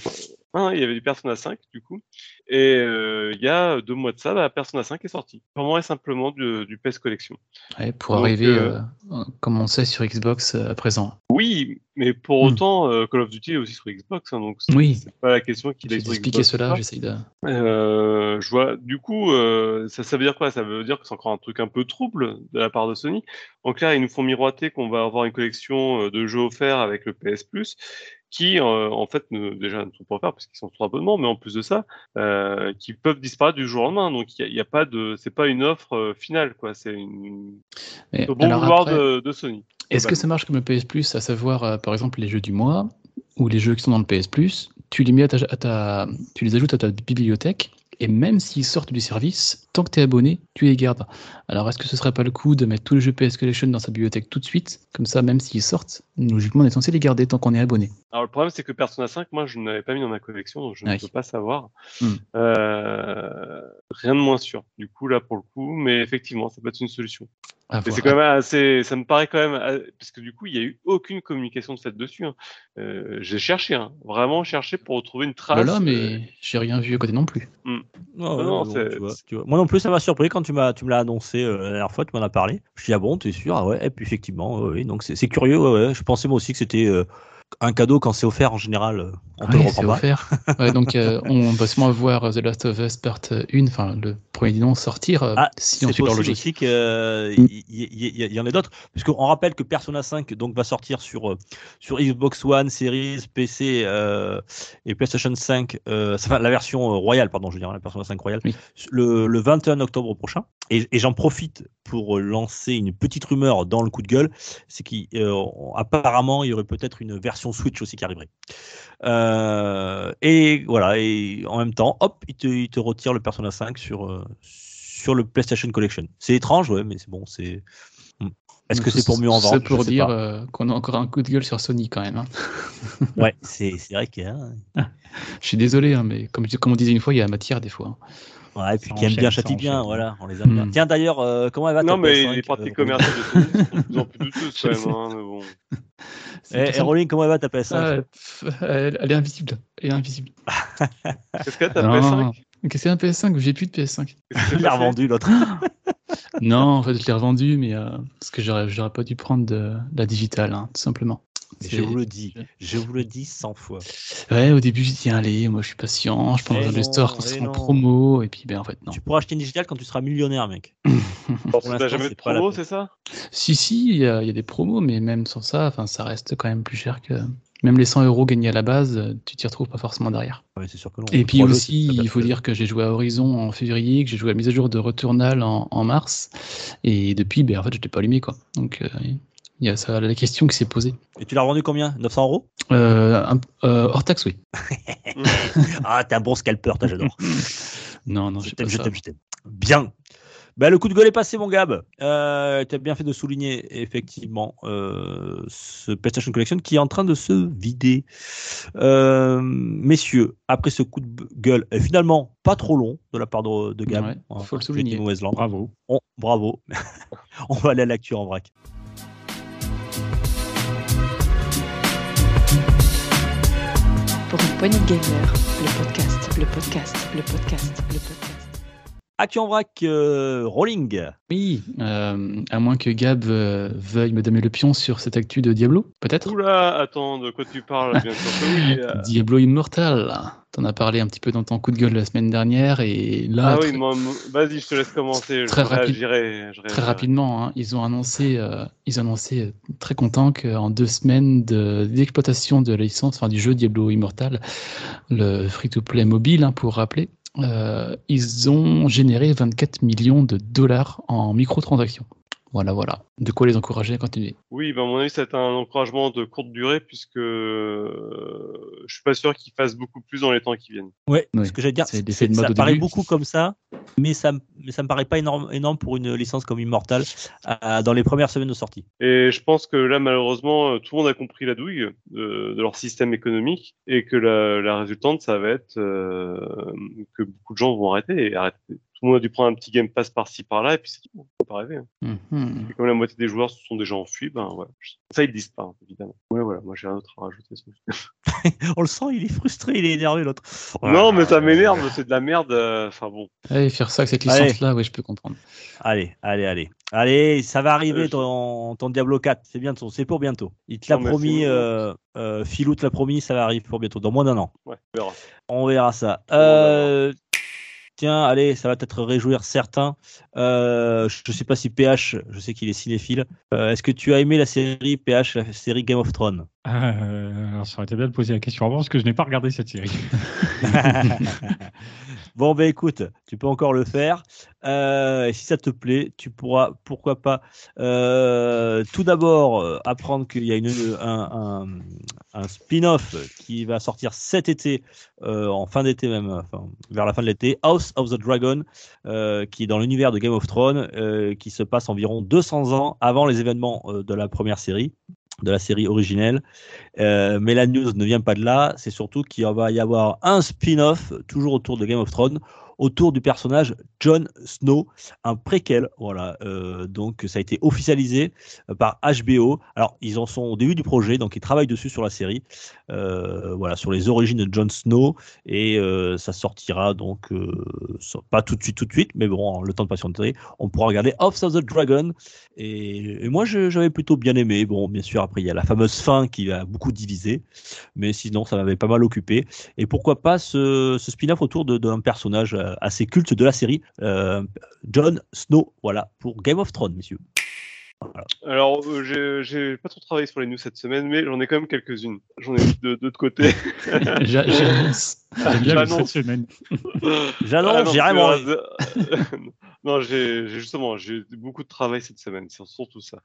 Ah, il y avait du Persona 5 du coup. Et euh, il y a deux mois de ça, bah, Persona 5 est sorti. Vraiment et simplement du, du PS Collection. Ouais, pour Donc, arriver, euh, euh, comme on sait, sur Xbox à présent. Oui, mais pour Hmm. autant, euh, Call of Duty est aussi sur Xbox, hein, donc c'est Oui. pas la question qu'il est sur Xbox ou cela, j'essaye de... Euh, je vois. Du coup, euh, ça, ça veut dire quoi? Ça veut dire que c'est encore un truc un peu trouble de la part de Sony. En clair, ils nous font miroiter qu'on va avoir une collection de jeux offerts avec le PS Plus, qui euh, en fait ne, déjà ne sont pas offerts parce qu'ils sont sur abonnement, mais en plus de ça, euh, qui peuvent disparaître du jour au lendemain. Donc il y a, pas de, c'est pas une offre euh, finale, quoi. C'est une Mais bon vouloir après, de, de Sony. Est-ce que ça marche comme le PS Plus, à savoir, par exemple, les jeux du mois ou les jeux qui sont dans le PS Plus, tu les, mets à ta, à ta- tu les ajoutes à ta bibliothèque et même s'ils sortent du service, tant que tu es abonné, tu les gardes. Alors est-ce que ce serait pas le coup de mettre tous les jeux PS Collection dans sa bibliothèque tout de suite? Comme ça, même s'ils sortent, logiquement, on est censé les garder tant qu'on est abonné. Alors le problème c'est que Persona 5, moi je ne l'avais pas mis dans ma collection, donc je ne peux pas savoir. Hmm. Euh, rien de moins sûr. Du coup là pour le coup, mais effectivement ça peut être une solution. C'est quand même assez, ça me paraît quand même, euh, parce que du coup il y a eu aucune communication de fait dessus. hein. Euh, J'ai cherché, hein, vraiment cherché pour retrouver une trace. Voilà, euh, mais j'ai rien vu à côté non plus. Ouais, Non, ouais, non, bon, c'est- tu vois, tu vois. Moi non plus, ça m'a surpris quand tu m'as, tu me l'as annoncé euh, la dernière fois, tu m'en as parlé. Je dis ah bon, t'es sûr? Ah ouais, et puis effectivement, ouais, donc c'est c'est curieux. Ouais, ouais. Je pensais moi aussi que c'était euh, un cadeau quand c'est offert en général. euh, On te Ouais, le reprend pas. offert. Ouais, donc euh, on va sûrement voir The Last of Us Part 1, enfin le premier nom sortir, euh, Ah, si on C'est suit leur logique. qu'il y, y- y- y en ait d'autres, puisqu'on rappelle que Persona 5 donc va sortir sur sur Xbox One, Series, PC euh, et PlayStation 5, euh, enfin la version royale, pardon, je veux dire la Persona 5 royale, Oui. le, le 21 octobre prochain. Et, et j'en profite pour lancer une petite rumeur dans le coup de gueule, c'est qu'apparemment il y aurait peut-être une version Switch aussi qui arriverait. Euh, et voilà, et en même temps, hop, il te, il te retire le Persona 5 sur, euh, sur le PlayStation Collection. C'est étrange, ouais, mais c'est bon, c'est. Hmm. Est-ce que c'est pour mieux en vendre? C'est pour dire euh, qu'on a encore un coup de gueule sur Sony quand même. hein. Ouais, c'est c'est vrai qu'il y a. Je suis désolé, hein, mais comme, comme on disait une fois, il y a matière des fois. hein. Ouais, et puis qui aime bien châtie bien, voilà, on les aime bien. Hmm. Tiens d'ailleurs, euh, comment elle va Non, mais PS5, les pratiques euh, commerciales de Sony sont de plus en plus douteuses quand même. hein, mais bon. C'est Eh, une eh, Rolling, comment elle va ta PS5 Ah, pff, elle, elle est invisible. Elle est invisible. Qu'est-ce que t'as Non. PS5 Qu'est-ce que c'est un PS5 J'ai plus de PS5. Qu'est-ce qui s'est Il l'a revendu l'autre. non, en fait, je l'ai revendu, mais euh, parce que j'aurais, j'aurais pas dû prendre de, la digitale, hein, tout simplement. Je vous le dis, je vous le dis 100 fois. Ouais, au début, j'ai dit, allez, moi, je suis patient, je prends dans le store quand eh c'est en promo, et puis, ben, en fait, non. Tu pourras acheter une digitale quand tu seras millionnaire, mec. Parce que l'instant, T'as jamais de promo, c'est ça? Si, si, il y, a il y a des promos, mais même sans ça, enfin, ça reste quand même plus cher que. Même les 100 euros gagnés à la base, tu t'y retrouves pas forcément derrière. Ouais, c'est sûr que non. Et puis aussi, il faut dire que j'ai joué à Horizon en février, que j'ai joué à la mise à jour de Returnal en, en mars, et depuis, ben, en fait, je l'ai pas allumé, quoi. Donc, euh, il y a ça, la question qui s'est posée. Et tu l'as revendu combien? 900 euros? Euh, un- euh, hors taxe, oui. Ah, t'es un bon scalper, toi, j'adore. Non, non, Je t'aime, je t'aime, je t'aime. Bien. Bah, le coup de gueule est passé, mon Gab. Euh, tu as bien fait de souligner, effectivement, euh, ce PlayStation Collection qui est en train de se vider. Euh, messieurs, après ce coup de gueule, et finalement pas trop long de la part de, de Gab, Ouais, on va faut le souligner. Bravo. On- bravo. on va aller à l'actu en vrac. Pour une poignée de gamer, le podcast, le podcast, le podcast, le podcast. Actu en vrac, euh, Rolling. Oui, euh, à moins que Gab euh, veuille me donner le pion sur cette actu de Diablo, peut-être? Oula, attends, de quoi tu parles? Bien sûr que oui. euh. Diablo Immortal. T'en as parlé un petit peu dans ton coup de gueule la semaine dernière, et là, Ah oui, vas-y, je te laisse commencer. Très je rapide- réagirai. je très rapidement, hein, ils ont annoncé, euh, ils ont annoncé très content qu'en deux semaines de- d'exploitation de la licence, enfin du jeu Diablo Immortal, le free-to-play mobile, hein, pour rappeler, euh, ils ont généré 24 millions de dollars en microtransactions. Voilà, voilà. De quoi les encourager à continuer? Oui, ben, à mon avis, c'est un encouragement de courte durée puisque euh, je suis pas sûr qu'ils fassent beaucoup plus dans les temps qui viennent. Ouais, Oui, ce que j'allais dire, c'est c'est- ça paraît début. beaucoup comme ça, mais ça, me- mais ça me paraît pas énorme, énorme pour une licence comme Immortal euh, dans les premières semaines de sortie. Et je pense que là, malheureusement, euh, tout le monde a compris la douille de, de leur système économique et que la, la résultante, ça va être euh, que beaucoup de gens vont arrêter et arrêter. Tout le monde a dû prendre un petit Game Pass par-ci par-là et puis c'est tout. Faut pas rêver. hein. Mhm. Et comme la moitié des joueurs se sont déjà enfuis, ben voilà. Ça, ils disent pas, hein, évidemment. Ouais, voilà. Moi, j'ai rien d'autre à rajouter. sur le sujet. On le sent, il est frustré, il est énervé l'autre. Non, mais ça m'énerve. C'est de la merde. euh, Enfin bon. Allez, faire ça avec cette licence-là, oui, je peux comprendre. Allez, allez, allez. Allez, ça va arriver Euh, je- ton, ton Diablo 4, c'est bientôt, c'est pour bientôt. Il te l'a promis, bon. euh, euh, Philou te l'a promis, ça va arriver pour bientôt, dans moins d'un an. Ouais, on verra. On verra ça. Euh, tiens, allez, ça va peut-être réjouir certains. Euh, je ne sais pas si PH, je sais qu'il est cinéphile. Euh, Est-ce que tu as aimé la série PH, la série Game of Thrones? Euh, alors, ça aurait été bien de poser la question avant parce que je n'ai pas regardé cette série. Bon, ben écoute, tu peux encore le faire. Euh, si ça te plaît, tu pourras, pourquoi pas, euh, tout d'abord euh, apprendre qu'il y a un, spin-off qui va sortir cet été, en fin d'été même, vers la fin de l'été, House of the Dragon, qui est dans l'univers de Game of Thrones, qui se passe environ 200 ans avant les événements de la première série de la série originelle. Euh, mais la news ne vient pas de là, c'est surtout qu'il va y avoir un spin-off, toujours autour de Game of Thrones, autour du personnage Jon Snow, un préquel. Voilà, euh, donc ça a été officialisé euh, par HBO. Alors, ils en sont au début du projet, donc ils travaillent dessus sur la série, euh, voilà, sur les origines de Jon Snow, et ça sortira donc pas tout de suite, tout de suite, mais bon, le temps de patienter, on pourra regarder House of the Dragon. Et, moi, j'avais plutôt bien aimé. Bon, bien sûr, après il y a la fameuse fin qui a beaucoup divisé, mais sinon ça m'avait pas mal occupé. Et pourquoi pas ce, spin-off autour d'un personnage assez culte de la série, euh, Jon Snow, voilà, pour Game of Thrones, messieurs. Alors, euh, j'ai- pas trop travaillé sur les news cette semaine, mais j'en ai quand même quelques-unes. J'en ai de d'autres côtés. J'a- J'annonce. J'aime bien cette semaine. J'annonce, Ah que, euh, non, j'ai justement j'ai eu beaucoup de travail cette semaine, c'est surtout ça.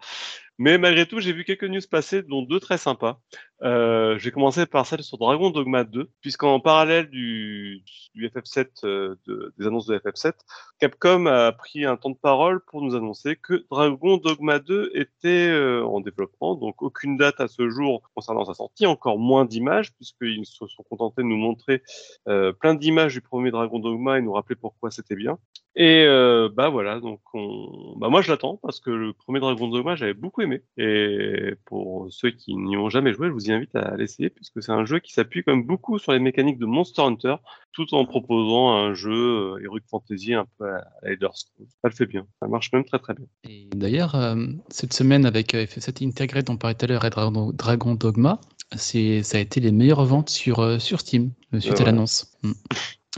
Mais malgré tout, j'ai vu quelques news passer, dont deux très sympas. Euh, j'ai commencé par celle sur Dragon Dogma 2, puisqu'en parallèle du, du FF7, euh, de, des annonces de FF7, Capcom a pris un temps de parole pour nous annoncer que Dragon Dogma 2 était euh, en développement, donc aucune date à ce jour concernant sa sortie, encore moins d'images, puisqu'ils se sont contentés de nous montrer euh, plein d'images du premier Dragon Dogma et nous rappeler pourquoi c'était bien. Et euh, bah voilà, donc on... bah moi je l'attends parce que le premier Dragon Dogma j'avais beaucoup aimé. Et pour ceux qui n'y ont jamais joué, je vous invite à l'essayer puisque c'est un jeu qui s'appuie quand même beaucoup sur les mécaniques de Monster Hunter, tout en proposant un jeu euh, Heroic Fantasy un peu à Elder Scrolls. Ça le fait bien, ça marche même très très bien. Et d'ailleurs, euh, cette semaine avec euh, FF7 intégré dont on parlait tout à l'heure Dragon, Dragon Dogma, c'est ça a été les meilleures ventes sur, euh, sur Steam euh, suite à ouais. l'annonce. Mm.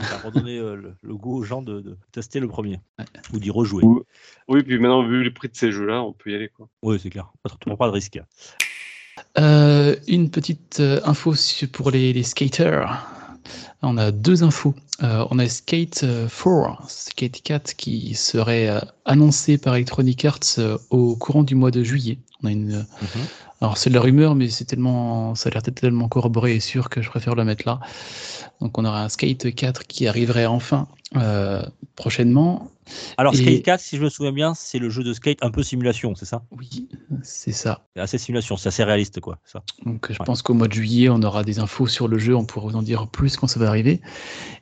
Ça a redonné euh, le, le goût aux gens de, de tester le premier Ouais. ou d'y rejouer. Oui. Oui, puis maintenant vu les prix de ces jeux-là, on peut y aller quoi. Oui, c'est clair. Pas, trop- pas de risque. Euh, une petite euh, info pour les, les skaters. On a deux infos. Euh, on a Skate euh, 4, Skate 4 qui serait euh, annoncé par Electronic Arts euh, au courant du mois de juillet. On a une, Mhm. Alors c'est de la rumeur, mais c'est tellement, ça a l'air tellement corroboré et sûr que je préfère le mettre là. Donc on aura un Skate 4 qui arriverait enfin euh, prochainement. Alors, Et- Skate 4, si je me souviens bien, c'est le jeu de skate un peu simulation, c'est ça? Oui, c'est ça. C'est assez simulation, c'est assez réaliste, quoi. Ça. Donc je Ouais. pense qu'au mois de juillet, on aura des infos sur le jeu, on pourra vous en dire plus quand ça va arriver.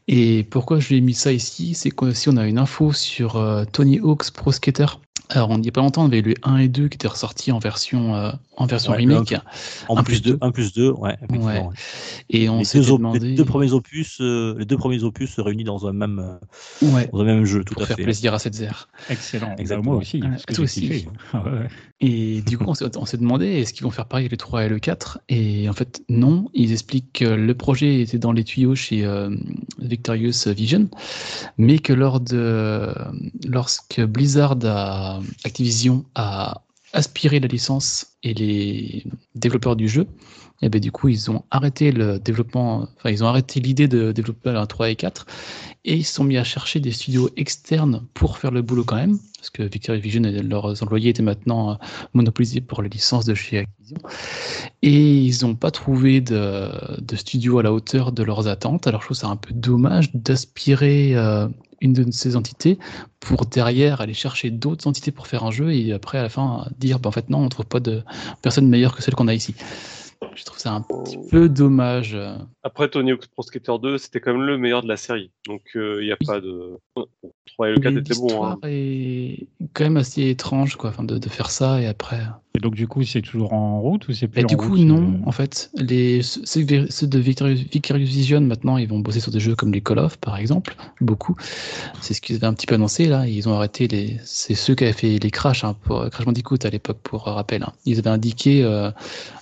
Et pourquoi je lui ai mis ça ici, c'est qu'aussi on a une info sur euh, Tony Hawk's Pro Skater. Alors, on n'y a pas longtemps, on avait eu le 1 et 2 qui étaient ressortis en version, euh, en version Ouais, remake. En Un plus plus 2, 1 plus 2, ouais. Ouais. ouais. Et on Les, s'était deux, op- demandé les deux premiers opus, euh, les deux premiers opus se réunis dans un même, euh, ouais, dans un même jeu, tout pour à faire fait. plaisir à cette zère. Excellent. Bah, Exactement. moi aussi. Ouais, parce que aussi. Ah ouais. Et du coup, on s'est demandé est-ce qu'ils vont faire pareil le 3 et le 4 Et en fait, non. Ils expliquent que le projet était dans les tuyaux chez euh, Victorious Vision, mais que lors de, lorsque Blizzard a, Activision a aspiré la licence et les développeurs du jeu, et ben du coup, ils ont arrêté le développement, enfin, ils ont arrêté l'idée de développer un 3 et 4 et ils se sont mis à chercher des studios externes pour faire le boulot quand même, parce que Victorious Vision et leurs employés étaient maintenant euh, monopolisés pour les licences de chez Activision. Et ils n'ont pas trouvé de, de studio à la hauteur de leurs attentes. Alors je trouve ça un peu dommage d'aspirer euh, une de ces entités pour derrière aller chercher d'autres entités pour faire un jeu et après à la fin dire bah, en fait non, on trouve pas de personne meilleure que celle qu'on a ici. Je trouve ça un petit peu dommage. euh. Après Tony Hawk's Pro Skater 2, c'était quand même le meilleur de la série. Donc il n'y a pas de. Bon, 3 et le 4 Mais étaient bons. Hein. est quand même assez étrange quoi, enfin, de, de faire ça et après. Et donc, du coup, c'est toujours en route ou c'est plus Et en du coup, route, non, euh, en fait. Les, ceux, de Vicarious Vision, maintenant, ils vont bosser sur des jeux comme les Call of, par exemple, beaucoup. C'est ce qu'ils avaient un petit peu annoncé, là. Ils ont arrêté les. C'est ceux qui avaient fait les Crash, hein, pour Crash Bandicoot à l'époque, pour rappel. hein. Ils avaient indiqué. euh,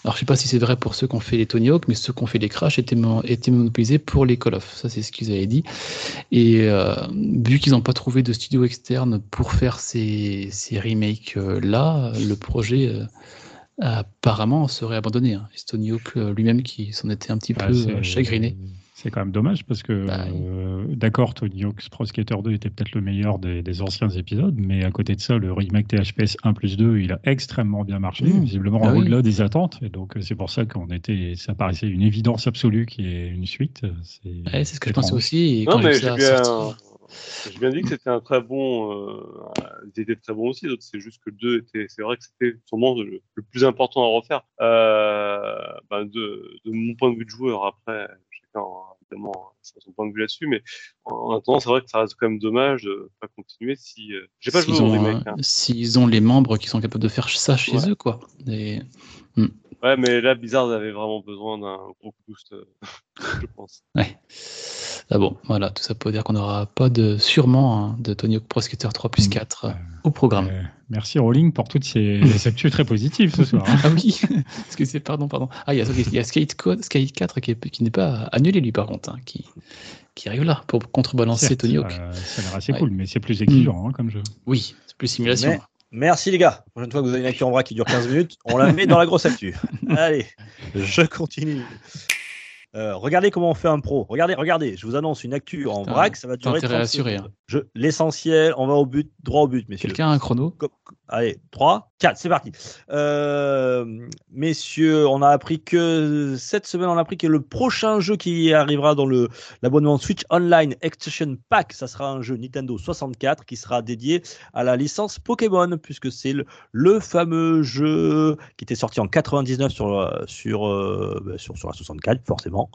alors, je sais pas si c'est vrai pour ceux qui ont fait les Tony Hawk, mais ceux qui ont fait les Crash étaient, mon- étaient monopolisés pour les Call of. Ça, c'est ce qu'ils avaient dit. Et euh, vu qu'ils n'ont pas trouvé de studio externe pour faire ces, ces remakes-là, le projet. Euh, apparemment serait abandonné. Hein. Et c'est Tony Hawk euh, lui-même qui s'en était un petit bah, peu euh, chagriné. C'est quand même dommage parce que, Bah, euh, d'accord, Tony Hawk's Pro Skater 2 était peut-être le meilleur des, des anciens épisodes, mais à côté de ça, le remake THPS 1 plus 2, il a extrêmement bien marché, Mmh. visiblement Ah oui. au-delà des attentes. Et donc, c'est pour ça qu'on était, ça paraissait une évidence absolue qu'il y ait une suite. C'est Ouais, c'est ce que je pensais aussi. Et Non, quand j'ai mais vu j'ai ça bien, sortir- j'ai bien dit que c'était un très bon. Euh, ils étaient très bons aussi. d'autres, C'est juste que le 2 était. C'est vrai que c'était sûrement le, le plus important à refaire. Euh, ben de, de mon point de vue de joueur, après, chacun a évidemment son point de vue là-dessus, mais en en attendant, c'est vrai que ça reste quand même dommage de pas continuer si. euh, J'ai pas s'ils ont, hein. ont les membres qui sont capables de faire ça chez Ouais. eux, quoi. Et- Ouais, mais là, Blizzard avait vraiment besoin d'un gros boost, euh, je pense. Ouais. Ah bon, voilà, tout ça pour dire qu'on n'aura pas de, sûrement, hein, de Tony Hawk Pro Skater 3 plus Mm. 4 euh, au programme. Euh, merci Rowling pour toutes ces, ces actus très positives ce soir. hein. Ah oui, parce que c'est, pardon, pardon. Ah, il y a, il y a Skate, Co- Skate 4 qui, est- qui n'est pas annulé, lui, par contre, hein, qui, qui arrive là pour contrebalancer Certes, Tony Hawk. euh, ça a l'air assez Ouais. cool, mais c'est plus exigeant hein, comme jeu. Oui, c'est plus simulation. Mais- Merci les gars. La prochaine fois que vous avez une actu en vrac qui dure 15 minutes, on la met dans la grosse actu. Allez, je continue. Euh, regardez comment on fait un pro. Regardez, regardez. Je vous annonce une actu en Putain, vrac, ça va t'as durer intérêt à 30 assurer, secondes. Je- L'essentiel, on va au but, droit au but, messieurs. Quelqu'un a un chrono Comme, Allez, 3, 4, c'est parti. Euh, messieurs, on a appris que cette semaine, on a appris que le prochain jeu qui arrivera dans le l'abonnement Switch Online Extension Pack, ça sera un jeu Nintendo 64 qui sera dédié à la licence Pokémon, puisque c'est le, le fameux jeu qui était sorti en 99 sur sur euh, bah, sur, sur la 64, forcément.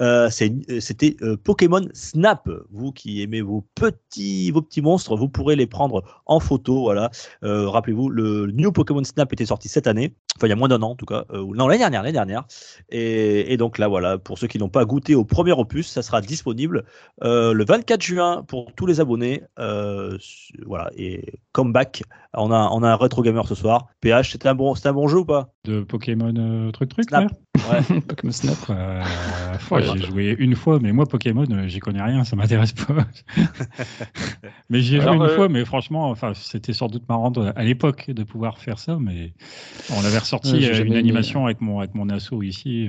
Euh, c'est- C'était euh, Pokémon Snap. Vous qui aimez vos petits vos petits monstres, vous pourrez les prendre en photo. Voilà. Euh, Rappelez-vous, le New Pokémon Snap était sorti cette année, enfin il y a moins d'un an en tout cas, euh, non l'année dernière, l'année dernière. Et, donc là voilà, pour ceux qui n'ont pas goûté au premier opus, ça sera disponible euh, le 24 juin pour tous les abonnés. Voilà et comeback. On a on a un rétro gamer ce soir. PH, c'était un bon un bon jeu ou pas? De Pokémon euh, truc truc Snap. là Pokémon Snap. Euh, ouais, J'ai joué une fois, mais moi Pokémon, euh, j'y connais rien, ça m'intéresse pas. mais j'y ai joué une fois, mais franchement, enfin, c'était sans doute marrant de- à l'époque de pouvoir faire ça, mais on avait ressorti Ouais, une animation avec mon avec mon asso ici.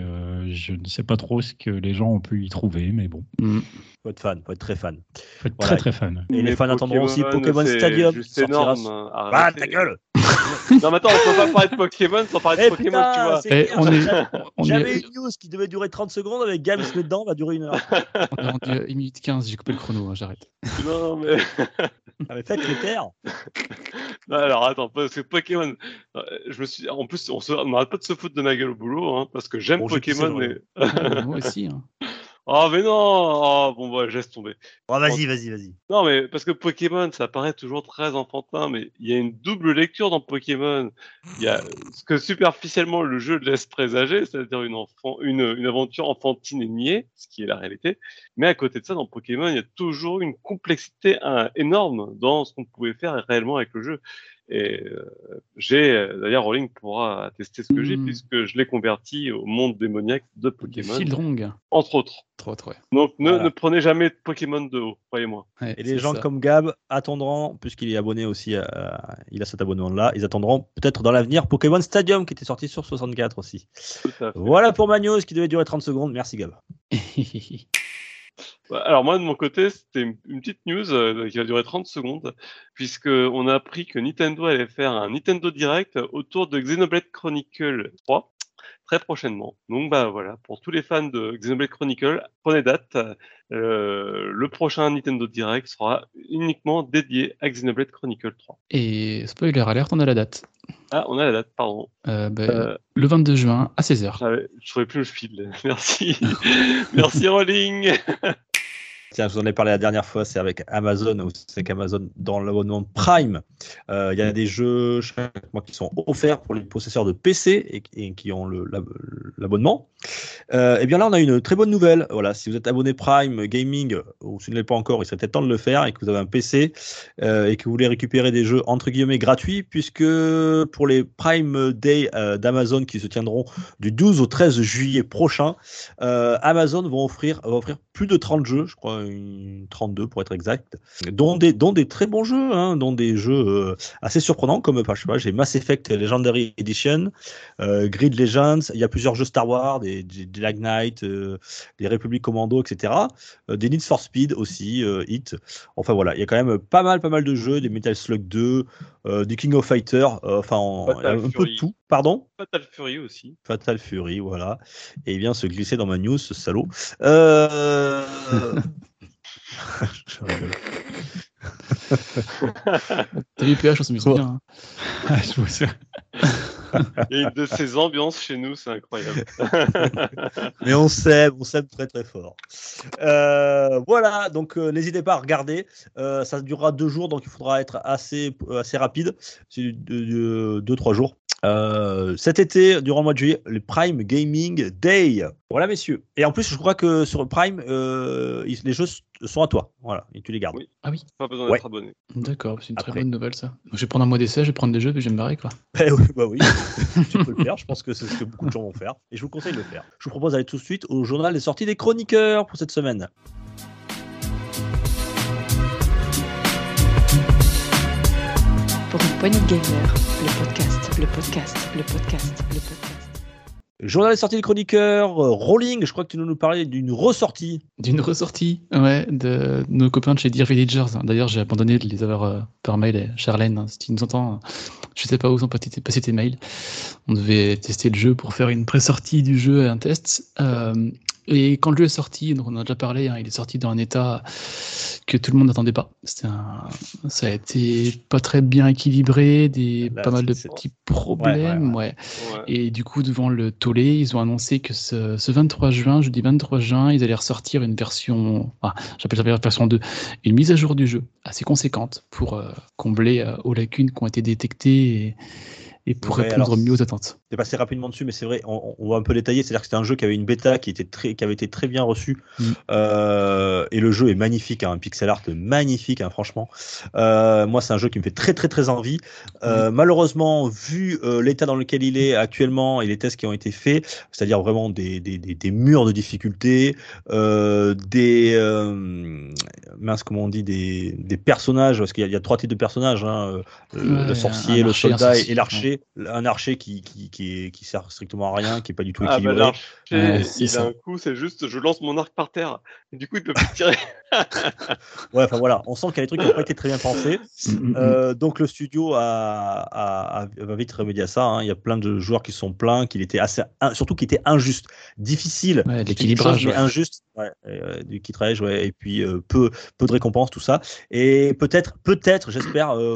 je ne sais pas trop ce que les gens ont pu y trouver, mais bon, Mm. Faut être fan, faut être très fan. faut être Voilà. très très fan. Et les fans attendront aussi Pokémon Stadium. juste sortira énorme. hein. Ah ta gueule Non, mais attends, on peut pas parler de Pokémon sans parler de Eh Pokémon, tu vois. Eh, on est- j'avais- On J'avais est, une news qui devait durer 30 secondes avec met dedans, va durer une heure. on est rendu à 1 minute 15, j'ai coupé le chrono, hein, j'arrête. Non, mais. Ah, mais faites les terres. Non, alors attends, parce que Pokémon, euh, je me suis, en plus, on se- n'arrête pas de se foutre de ma gueule au boulot, hein, parce que j'aime Bon, Pokémon. dans Mais... Ouais, moi aussi. hein. Oh, mais non, oh, bon, bah, je laisse tomber. Oh, vas-y, vas-y, vas-y. Non, mais parce que Pokémon, ça paraît toujours très enfantin, mais il y a une double lecture dans Pokémon. Il y a ce que superficiellement le jeu laisse présager, c'est-à-dire une, enfant, une, une aventure enfantine et niée, ce qui est la réalité. Mais à côté de ça, dans Pokémon, il y a toujours une complexité hein, énorme dans ce qu'on pouvait faire réellement avec le jeu. Et euh, j'ai, euh, d'ailleurs, Rowling pourra attester ce que j'ai, Mm. puisque je l'ai converti au monde démoniaque de Pokémon, Fildrong. entre autres. Trop. ouais. Donc ne, Voilà. ne prenez jamais Pokémon de haut, croyez-moi. Ouais, Et les gens ça. comme Gab attendront, puisqu'il est abonné aussi, à- il a cet abonnement-là, ils attendront peut-être dans l'avenir Pokémon Stadium qui était sorti sur 64 aussi. Tout à fait. Voilà pour ma news qui devait durer 30 secondes. Merci Gab. Ouais, Alors moi de mon côté, c'était une, petite news euh, qui va durer 30 secondes, puisque on a appris que Nintendo allait faire un Nintendo Direct autour de Xenoblade Chronicle 3 très prochainement. Donc bah voilà, pour tous les fans de Xenoblade Chronicle, prenez date. Euh, le prochain Nintendo Direct sera uniquement dédié à Xenoblade Chronicle 3. Et spoiler alerte, on a la date. Ah, on a la date, pardon. Euh, bah, Euh, Le 22 juin à 16h. j'avais- je trouvais plus le fil. Merci. Merci Rolling. Tiens, je vous en ai parlé la dernière fois, c'est avec Amazon. Vous savez qu'Amazon, dans l'abonnement Prime, euh, il y a des jeux chaque mois qui sont offerts pour les possesseurs de PC et, qui ont l'abonnement. Euh, et bien là, on a une très bonne nouvelle. Voilà, si vous êtes abonné Prime Gaming, ou si vous ne l'êtes pas encore, il serait peut-être temps de le faire, et que vous avez un PC euh, et que vous voulez récupérer des jeux entre guillemets gratuits, puisque pour les Prime Day euh, d'Amazon qui se tiendront du 12 au 13 juillet prochain, Amazon vont offrir, va offrir plus de 30 jeux, je crois une 32 pour être exact, dont des, dont des très bons jeux, hein, dont des jeux euh, assez surprenants comme je sais pas, j'ai Mass Effect Legendary Edition, euh, Grid Legends, il y a plusieurs jeux Star Wars, des, des, des Lag Knight, euh, des Republic Commando, etc. Euh, des Need for Speed aussi, Hit. Enfin voilà, il y a quand même pas mal, pas mal de jeux, des Metal Slug 2, euh, des King of Fighters, euh, enfin un peu de tout. Pardon? Fatal Fury aussi. Fatal Fury, voilà. Et vient se glisser dans ma news, ce salaud. Euh... Je rigole. T'as vu PH, on s'est mis Bon. bien. hein. Je vois ça. Il y a une de ces ambiances chez nous, c'est incroyable. Mais on s'aime, on s'aime très très fort. Euh, voilà, donc euh, n'hésitez pas à regarder. Euh, ça durera deux jours, donc il faudra être assez, assez rapide. C'est deux, deux, deux, trois jours. Euh, cet été, durant le mois de juillet, le Prime Gaming Day. Voilà, messieurs. Et en plus, je crois que sur Prime, euh, les jeux sont à toi. Voilà, et tu les gardes. Oui. Ah oui, Pas besoin Ouais. d'être abonné. d'accord, c'est une très bonne nouvelle ça. Je vais prendre un mois d'essai, je vais prendre des jeux, puis je vais me barrer quoi. Eh oui, bah oui, tu peux le faire. Je pense que c'est ce que beaucoup de gens vont faire. Et je vous conseille de le faire. Je vous propose d'aller tout de suite au journal des sorties des chroniqueurs pour cette semaine. Pour une poignée de gamer, le podcast, le podcast, le podcast, le podcast. Journal des sorties de chroniqueurs, euh, Rolling, je crois que tu nous parlais d'une ressortie. D'une ressortie, ouais, de nos copains de chez Dear Villagers. D'ailleurs, j'ai abandonné de les avoir euh, par mail. Et Charlène, hein, si tu nous entends, je sais pas où sont passés tes, passés tes mails. On devait tester le jeu pour faire une pré-sortie du jeu et un test. Euh, et quand le jeu est sorti, donc on en a déjà parlé, hein, il est sorti dans un état que tout le monde n'attendait pas. Un... Ça a été pas très bien équilibré, des... Là, pas mal de petits problèmes. ouais. Ouais. Et du coup, devant le tollé, ils ont annoncé que ce, ce 23 juin, jeudi 23 juin, ils allaient ressortir une version, ah, j'appelle ça version 2, une mise à jour du jeu assez conséquente pour euh, combler euh, aux lacunes qui ont été détectées et, et pour Ouais, répondre alors, mieux aux attentes. C'est passé rapidement dessus, mais c'est vrai, on, on va un peu détailler. C'est-à-dire que c'était un jeu qui avait une bêta qui, était très, qui avait été très bien reçue. Mm. Euh, et le jeu est magnifique, hein, un pixel art magnifique, hein, franchement. Euh, moi, c'est un jeu qui me fait très, très, très envie. Euh, Malheureusement, vu l'état dans lequel il est actuellement et les tests qui ont été faits, c'est-à-dire vraiment des, des, des, des murs de difficulté, des. mince, comment on dit Des, des personnages, parce qu'il y, a- il y a trois types de personnages hein, Ouais, le sorcier, le soldat et- sorcier, Un archer qui, qui, qui, est, qui sert strictement à rien, qui est pas du tout Ah bah équilibré. c'est il ça. a un coup, c'est juste je lance mon arc par terre. Et du coup, il peut plus tirer. Ouais, enfin voilà, on sent qu'il y a des trucs qui n'ont pas été très bien pensés. Mm, mm, mm. Euh, donc le studio a, a, a- va vite remédier à ça. hein. Il y a plein de joueurs qui sont plaints, qu'il était assez, surtout qu'il était injuste, difficile, Ouais, l'équilibrage, ouais. injuste, ouais, euh, du kitrage, ouais, et puis euh, peu, peu de récompenses, tout ça. Et peut-être, peut-être, j'espère, euh,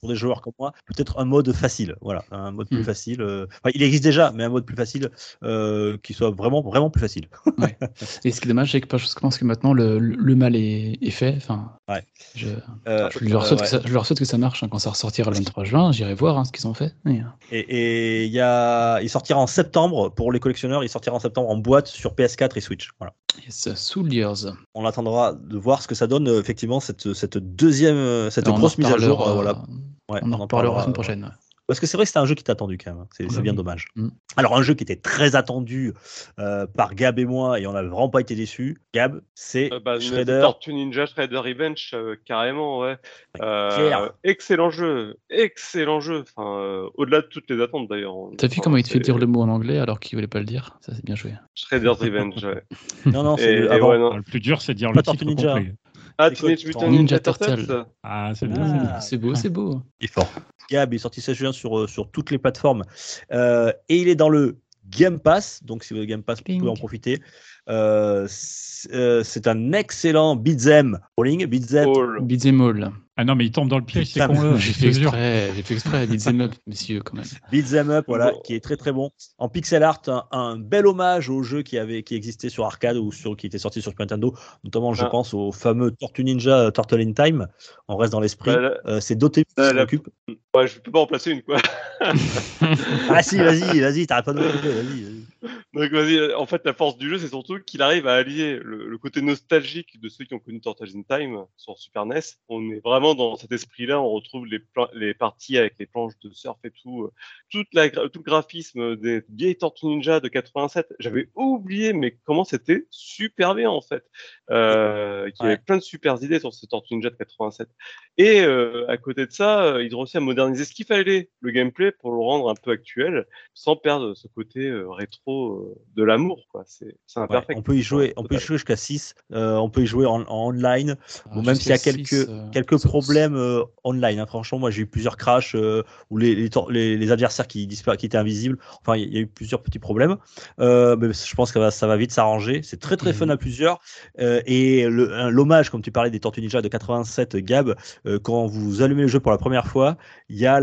pour des joueurs comme moi, peut-être un mode facile, voilà, un mode plus Mm. facile. euh, enfin, il existe déjà, mais un mode plus facile euh, qui soit vraiment, vraiment plus facile. Et ce qui est dommage, c'est que je pense que maintenant le, le mal est, est fait. Enfin, Ouais. je, Euh, je, leur souhaite ouais. que ça, je leur souhaite que ça marche hein, quand ça ressortira le 23 juin. J'irai voir hein, ce qu'ils ont fait. Et, euh, Et, et il, y a, il sortira en septembre pour les collectionneurs. Il sortira en septembre en boîte sur PS4 et Switch. Voilà. yes, Soldiers. On attendra de voir ce que ça donne effectivement cette, cette deuxième, cette grosse mise à jour. voilà. Ouais, on en reparlera la semaine prochaine. Parce que c'est vrai que c'était un jeu qui t'a attendu quand même. hein. C'est bien oui. dommage. Mm. Alors un jeu qui était très attendu euh, par Gab et moi et on n'avait vraiment pas été déçus. Gab, c'est Euh, bah, Shredder. Tortue Ninja Shredder Revenge, euh, carrément, ouais. Euh, Claire. excellent jeu, excellent jeu. Enfin, euh, au-delà de toutes les attentes d'ailleurs. T'as vu comment il te fait dire le mot en anglais alors qu'il voulait pas le dire? Ça, c'est bien joué. Shredder's Revenge, ouais. Non, non, c'est le- ouais, non. Le plus dur, c'est de dire Pas le Tortue titre Ninja. complet. Ah, Teenage Mutant Ninja Ninja Turtles. Turtle. Ah, c'est Ah. bien. C'est beau, c'est beau. Il est fort. Gab est sorti 16 juin sur, euh, sur toutes les plateformes Euh, et il est dans le Game Pass. Donc, si vous avez Game Pass, vous pouvez en profiter. Euh, c'est euh, c'est un excellent beat'em rolling. Beat'em. All. Beat'em all. Ah non, mais il tombe dans le piège, c'est con là. J'ai fait exprès, j'ai fait exprès. Beat'em up, messieurs, quand même. Beat'em up, voilà, Bon. qui est très très bon. En pixel art, un, un bel hommage au jeu qui avait qui existait sur arcade ou sur qui était sorti sur Super Nintendo. Notamment, je Ah. pense au fameux Tortue Ninja euh, Turtle in Time. On reste dans l'esprit. Bah, Euh, c'est s'en là- occupe. Ouais, je peux pas en placer une, quoi. Ah si, vas-y, vas-y, t'arrêtes pas de me vas-y. vas-y. Donc vas-y, en fait la force du jeu c'est surtout qu'il arrive à allier le, le côté nostalgique de ceux qui ont connu Turtles in Time sur Super NES. On est vraiment dans cet esprit-là, on retrouve les, parties avec les planches de surf et tout, euh, toute la, gra- tout le graphisme des vieilles Tortues Ninja de 87. J'avais oublié mais comment c'était super bien en fait. Euh, qu'il y avait plein de super idées sur ces Tortues Ninja de 87. Et euh, à côté de ça, euh, ils ont réussi à moderniser ce qu'il fallait, le gameplay, pour le rendre un peu actuel, sans perdre ce côté euh, rétro euh, de l'amour. C'est Ouais, on peut y jouer, on peut y jouer jusqu'à 6. on peut y jouer en, en online. Bon, même s'il y a quelques, euh, quelques problèmes euh, online. hein. Franchement, moi j'ai eu plusieurs crashs euh, où les, les, tor- les- les adversaires qui, étaient invisibles. Enfin, il y, a eu plusieurs petits problèmes. Euh, mais je pense que ça va, ça va vite s'arranger. C'est très très Mhm. fun à plusieurs. Euh, et l'hommage, comme tu parlais des Tortues Ninja de 87, Gab, euh, quand vous allumez le jeu pour la première fois, il y a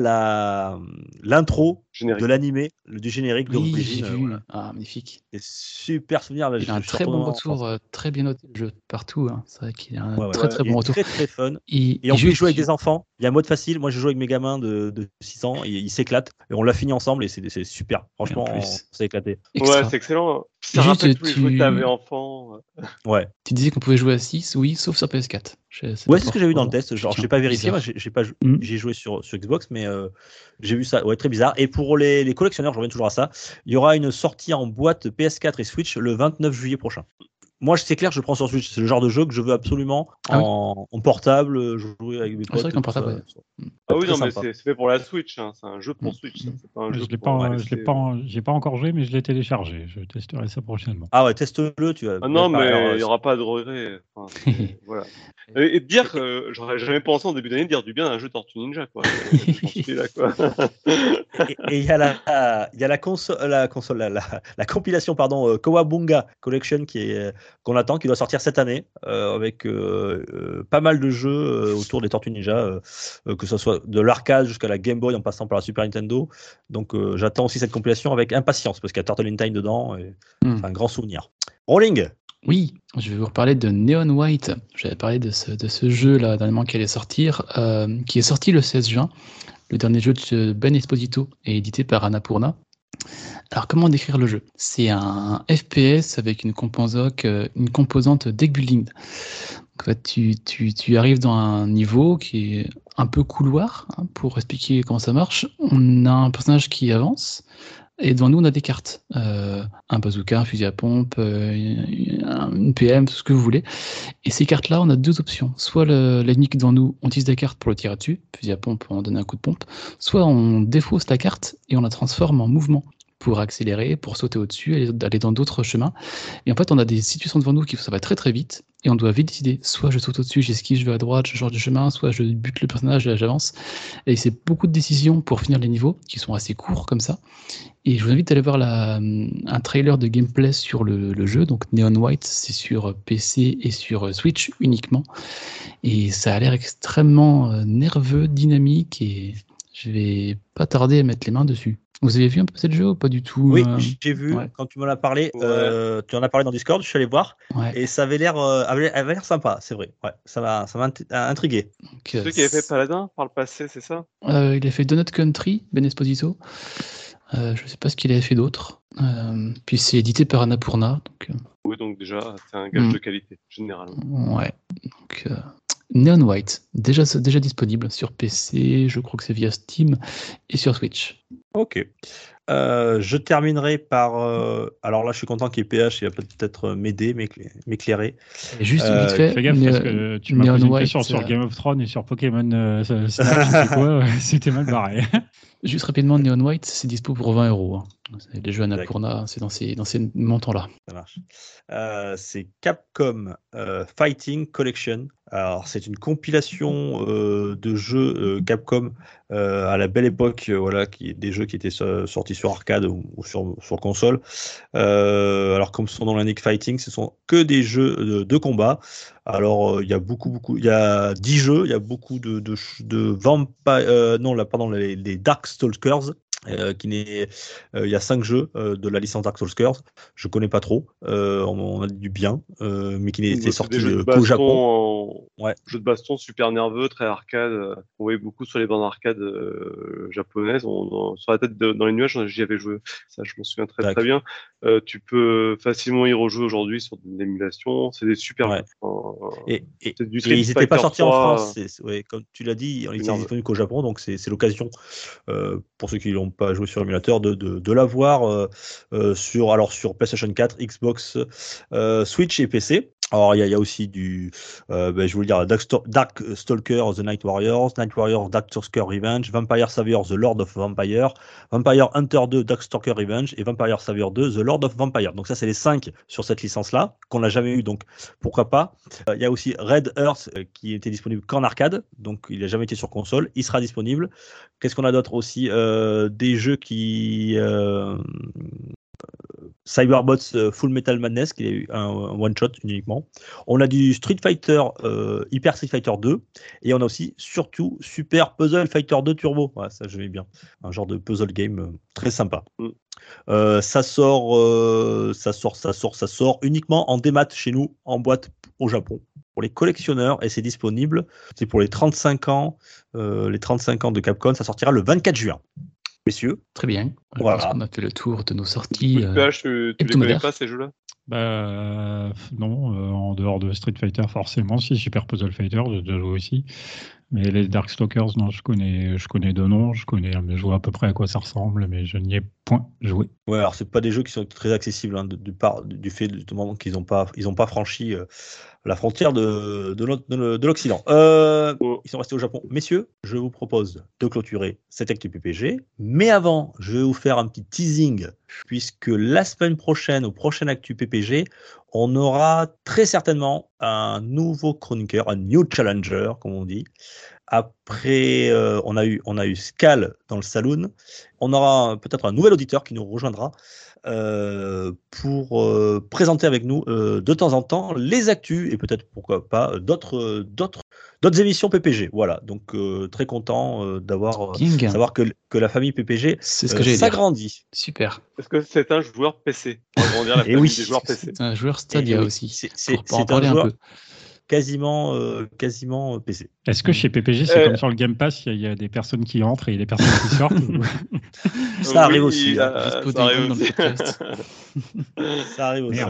l'intro Générique. de l'animé, du générique Oui, d'origine. vu. euh, voilà. Ah, magnifique. Des super souvenirs. Là, Il a un très bon en retour, euh, très bien noté le jeu partout. hein. C'est vrai qu'il a un Ouais, ouais. très très bon retour. Très très fun. Il- Et on il joue- jouer avec des enfants. Il y a un mode facile. Moi, je joue avec mes gamins de, de 6 ans et ils s'éclatent. Et on l'a fini ensemble et c'est c'est super. Franchement, plus. on s'est éclaté. extra. Ouais, c'est excellent. Ça Juste, rappelle tous les tu- jeux que t'avais enfant. Ouais, Tu disais qu'on pouvait jouer à 6, oui, sauf sur PS4. Je- ouais c'est ce que j'ai vu dans le test. Genre, j'ai pas vérifié. j'ai pas Mm. j'ai joué sur, sur Xbox, mais euh, j'ai vu ça. Ouais, très bizarre. Et pour les, les collectionneurs, je reviens toujours à ça. Il y aura une sortie en boîte PS4 et Switch le 29 juillet prochain. Moi, c'est clair, je prends sur Switch. C'est le genre de jeu que je veux absolument Ah oui. en, portable, jouer avec mes Ah, c'est vrai potes. qu'en portable, Ah oui, non, mais sympa. c'est c'est fait pour la Switch. hein. C'est un jeu pour Mm. Switch. ça. C'est pas un jeu Je l'ai pas, je l'ai pas, j'ai pas encore joué, mais je l'ai téléchargé. Je testerai ça prochainement. Ah ouais, teste-le, tu vas. Ah non, mais alors, il n'y aura pas de regret. Enfin, voilà. Et, dire que j'aurais jamais pensé en début d'année de dire du bien d'un jeu Tortue Ninja, quoi. Là. Et il y a la, il y a la console, la console, la, la- la compilation, pardon, euh, Kawabunga Collection qui est euh, qu'on attend, qui doit sortir cette année, euh, avec euh, euh, pas mal de jeux autour des Tortues Ninja, que ce soit de l'arcade jusqu'à la Game Boy en passant par la Super Nintendo. Donc j'attends aussi cette compilation avec impatience parce qu'il y a Turtle in Time dedans et Hmm. c'est un grand souvenir. Rolling. Oui, je vais vous reparler de Neon White. J'avais parlé de ce, de ce jeu-là dernièrement qui allait sortir, qui est sorti le 16 juin. Le dernier jeu de Ben Esposito est édité par Annapurna. Alors, comment décrire le jeu? C'est un FPS avec une composante, euh, une composante deck building. Tu arrives dans un niveau qui est un peu couloir, hein, pour expliquer comment ça marche. On a un personnage qui avance, et devant nous, on a des cartes. Euh, un bazooka, un fusil à pompe, euh, une PM, tout ce que vous voulez. Et ces cartes-là, on a deux options. Soit le- l'ennemi qui devant nous, on utilise la carte pour le tirer dessus, fusil à pompe pour en donner un coup de pompe. Soit on défausse la carte et on la transforme en mouvement pour accélérer, pour sauter au-dessus aller dans d'autres chemins. Et en fait, on a des situations devant nous qui ça va très très vite et on doit vite décider. Soit je saute au-dessus, j'esquive, je vais à droite, je change de chemin, soit je bute le personnage j'avance. Et c'est beaucoup de décisions pour finir les niveaux qui sont assez courts comme ça. Et je vous invite à aller voir un trailer de gameplay sur le, le jeu. Donc Neon White, c'est sur PC et sur Switch uniquement. Et ça a l'air extrêmement euh, nerveux, dynamique et je vais pas tarder à mettre les mains dessus. Vous avez vu un peu ce jeu ou pas du tout Oui, euh, j'ai vu ouais. quand tu m'en as parlé. Ouais. euh, tu en as parlé dans Discord. Je suis allé voir ouais, et ça avait l'air, euh, avait, avait l'air sympa. C'est vrai. Ouais, ça m'a, ça m'a intrigué. C'est celui qui avait fait Paladin par le passé, c'est ça? Euh, il a fait Donut Country, Ben Esposito. Euh, je sais pas ce qu'il avait fait d'autre. Euh, puis c'est édité par Annapurna. Donc, Oui, donc déjà, c'est un gage Mm. de qualité, généralement. ouais. Donc, euh, Neon White, déjà, déjà disponible sur PC, je crois que c'est via Steam et sur Switch. Ok. Euh, je terminerai par. euh, alors là, je suis content qu'il y ait PH. Il va peut-être m'aider, m'éclai- m'éclairer. Juste Euh, vite fait, Fais gaffe parce que tu m'as posé une White, question sur euh, Game of Thrones et sur Pokémon euh, Snap, c'était quoi ouais, C'était mal barré. juste rapidement, Neon White, c'est dispo pour 20 euros. hein. C'est- Les jeux Annapurna, c'est dans ces, dans ces montants-là. Ça marche. Euh, c'est Capcom euh, Fighting Collection. Alors, c'est une compilation euh, de jeux euh, Capcom euh, à la belle époque, voilà, qui des jeux qui étaient so- sortis sur arcade ou, sur, console. Alors, comme son nom l'indique, Fighting, ce sont que des jeux de, combat. Alors, il y a beaucoup, beaucoup, il y a 10 jeux, il y a beaucoup de, de, de vampires, non, là, pardon, les, les Dark Stalkers. Euh, qui n'est, euh, il y a cinq jeux euh, de la licence Dark Stalkers. Je connais pas trop. On, a dit du bien, mais qui n'était sorti qu'au Japon. en- Ouais. jeux de baston super nerveux, très arcade. On voyait beaucoup sur les bandes arcade japonaises. On, on- sur la tête de- dans les nuages, j'y avais joué. Ça, je m'en souviens très très bien. Tu peux facilement y rejouer aujourd'hui sur de l'émulation. C'est des super Ouais. Et, et- c'est du et Street ils n'étaient pas sortis en 3, France. ouais, comme tu l'as dit, ils étaient Énorme. disponibles qu'au Japon, donc c'est l'occasion pour ceux qui pas joué sur émulateur de, de, l'avoir euh, euh, sur PlayStation 4, Xbox, euh, Switch et PC. Alors il y, a- aussi du, euh, ben, je voulais dire Dark, Stalker, The Night Warriors, Night Warriors, Dark Stalker Revenge, Vampire Savior, The Lord of Vampire, Vampire Hunter 2, Dark Stalker Revenge et Vampire Savior 2, The Lord of Vampire. Donc ça c'est les cinq sur cette licence-là qu'on n'a jamais eu, donc pourquoi pas. Euh, Il y a aussi Red Earth euh, qui était disponible qu'en arcade, donc il n'a jamais été sur console. Il sera disponible. Qu'est-ce qu'on a d'autre aussi? Euh, Des jeux qui. Cyberbots euh, Full Metal Madness, qui est eu un, un one-shot uniquement. On a du Street Fighter, euh, Hyper Street Fighter 2, et on a aussi surtout Super Puzzle Fighter 2 Turbo. Ouais, ça, j'aimais bien. Un genre de puzzle game euh, très sympa. Mm. Ça sort, ça sort, ça sort, ça sort uniquement en démat chez nous, en boîte au Japon. Pour les collectionneurs, et c'est disponible. C'est pour les 35 ans, euh, les 35 ans de Capcom. Ça sortira le 24 juin. Messieurs, Très bien. Je Voilà. pense qu'on a fait le tour de nos sorties. coup, euh, tu, tu les connais pas ces jeux-là? Bah, euh, non, euh, en dehors de Street Fighter, forcément, si Super Puzzle Fighter, déjà joué aussi. Mais les Darkstalkers, non, je connais, je connais deux noms, je connais, je vois à peu près à quoi ça ressemble, mais je n'y ai point joué. Ouais, alors c'est pas des jeux qui sont très accessibles hein, du, par, du fait justement qu'ils n'ont pas, ils ont pas franchi euh, la frontière de, de, l'Occident. Euh, oh. Ils sont restés au Japon. Messieurs, je vous propose de clôturer cette actu PPG. Mais avant, je vais vous faire un petit teasing, puisque la semaine prochaine, au prochain actu PPG, on aura très certainement un nouveau chroniqueur, un new challenger, comme on dit. Après, euh, on, a eu, on a eu Scal dans le saloon. On aura peut-être un nouvel auditeur qui nous rejoindra. Euh, pour euh, présenter avec nous euh, de temps en temps les actus et peut-être pourquoi pas d'autres d'autres d'autres émissions PPG. Voilà, donc très content d'avoir savoir que, que la famille PPG s'agrandit. Super. Est-ce que c'est un joueur PC la famille oui. des joueurs PC. C'est un joueur Stadia aussi. C'est un joueur. Un peu quasiment, euh, quasiment euh, PC. Est-ce que chez PPG, c'est euh, comme sur le Game Pass, il y, a des personnes qui entrent et des personnes qui sortent Ça arrive aussi. Hein. ça, arrive aussi. ça arrive aussi.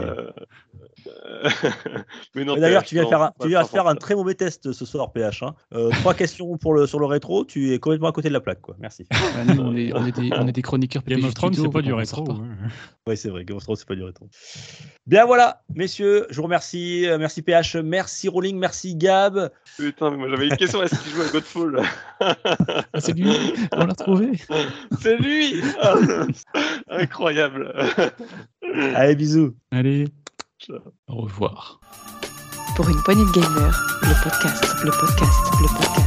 D'ailleurs, tu viens, faire un, tu viens faire un très mauvais test ce soir, PH. Hein. Euh, trois questions pour le, sur le rétro, tu es complètement à côté de la plaque. Quoi. Merci. on, est, on, est des, on, est, des, chroniqueurs Game of Thrones, c'est pas du rétro. Oui, c'est vrai, Game of Thrones, c'est pas du rétro. Bien voilà, messieurs, je vous remercie. Euh, merci PH, merci Rolling, merci Gab. Putain, mais moi j'avais une question est-ce qu'il joue à Godfall? Ah, C'est lui, on l'a trouvé. C'est lui Incroyable. Allez, bisous. Allez. Au revoir. Pour une poignée de gamers, le podcast, le podcast, le podcast.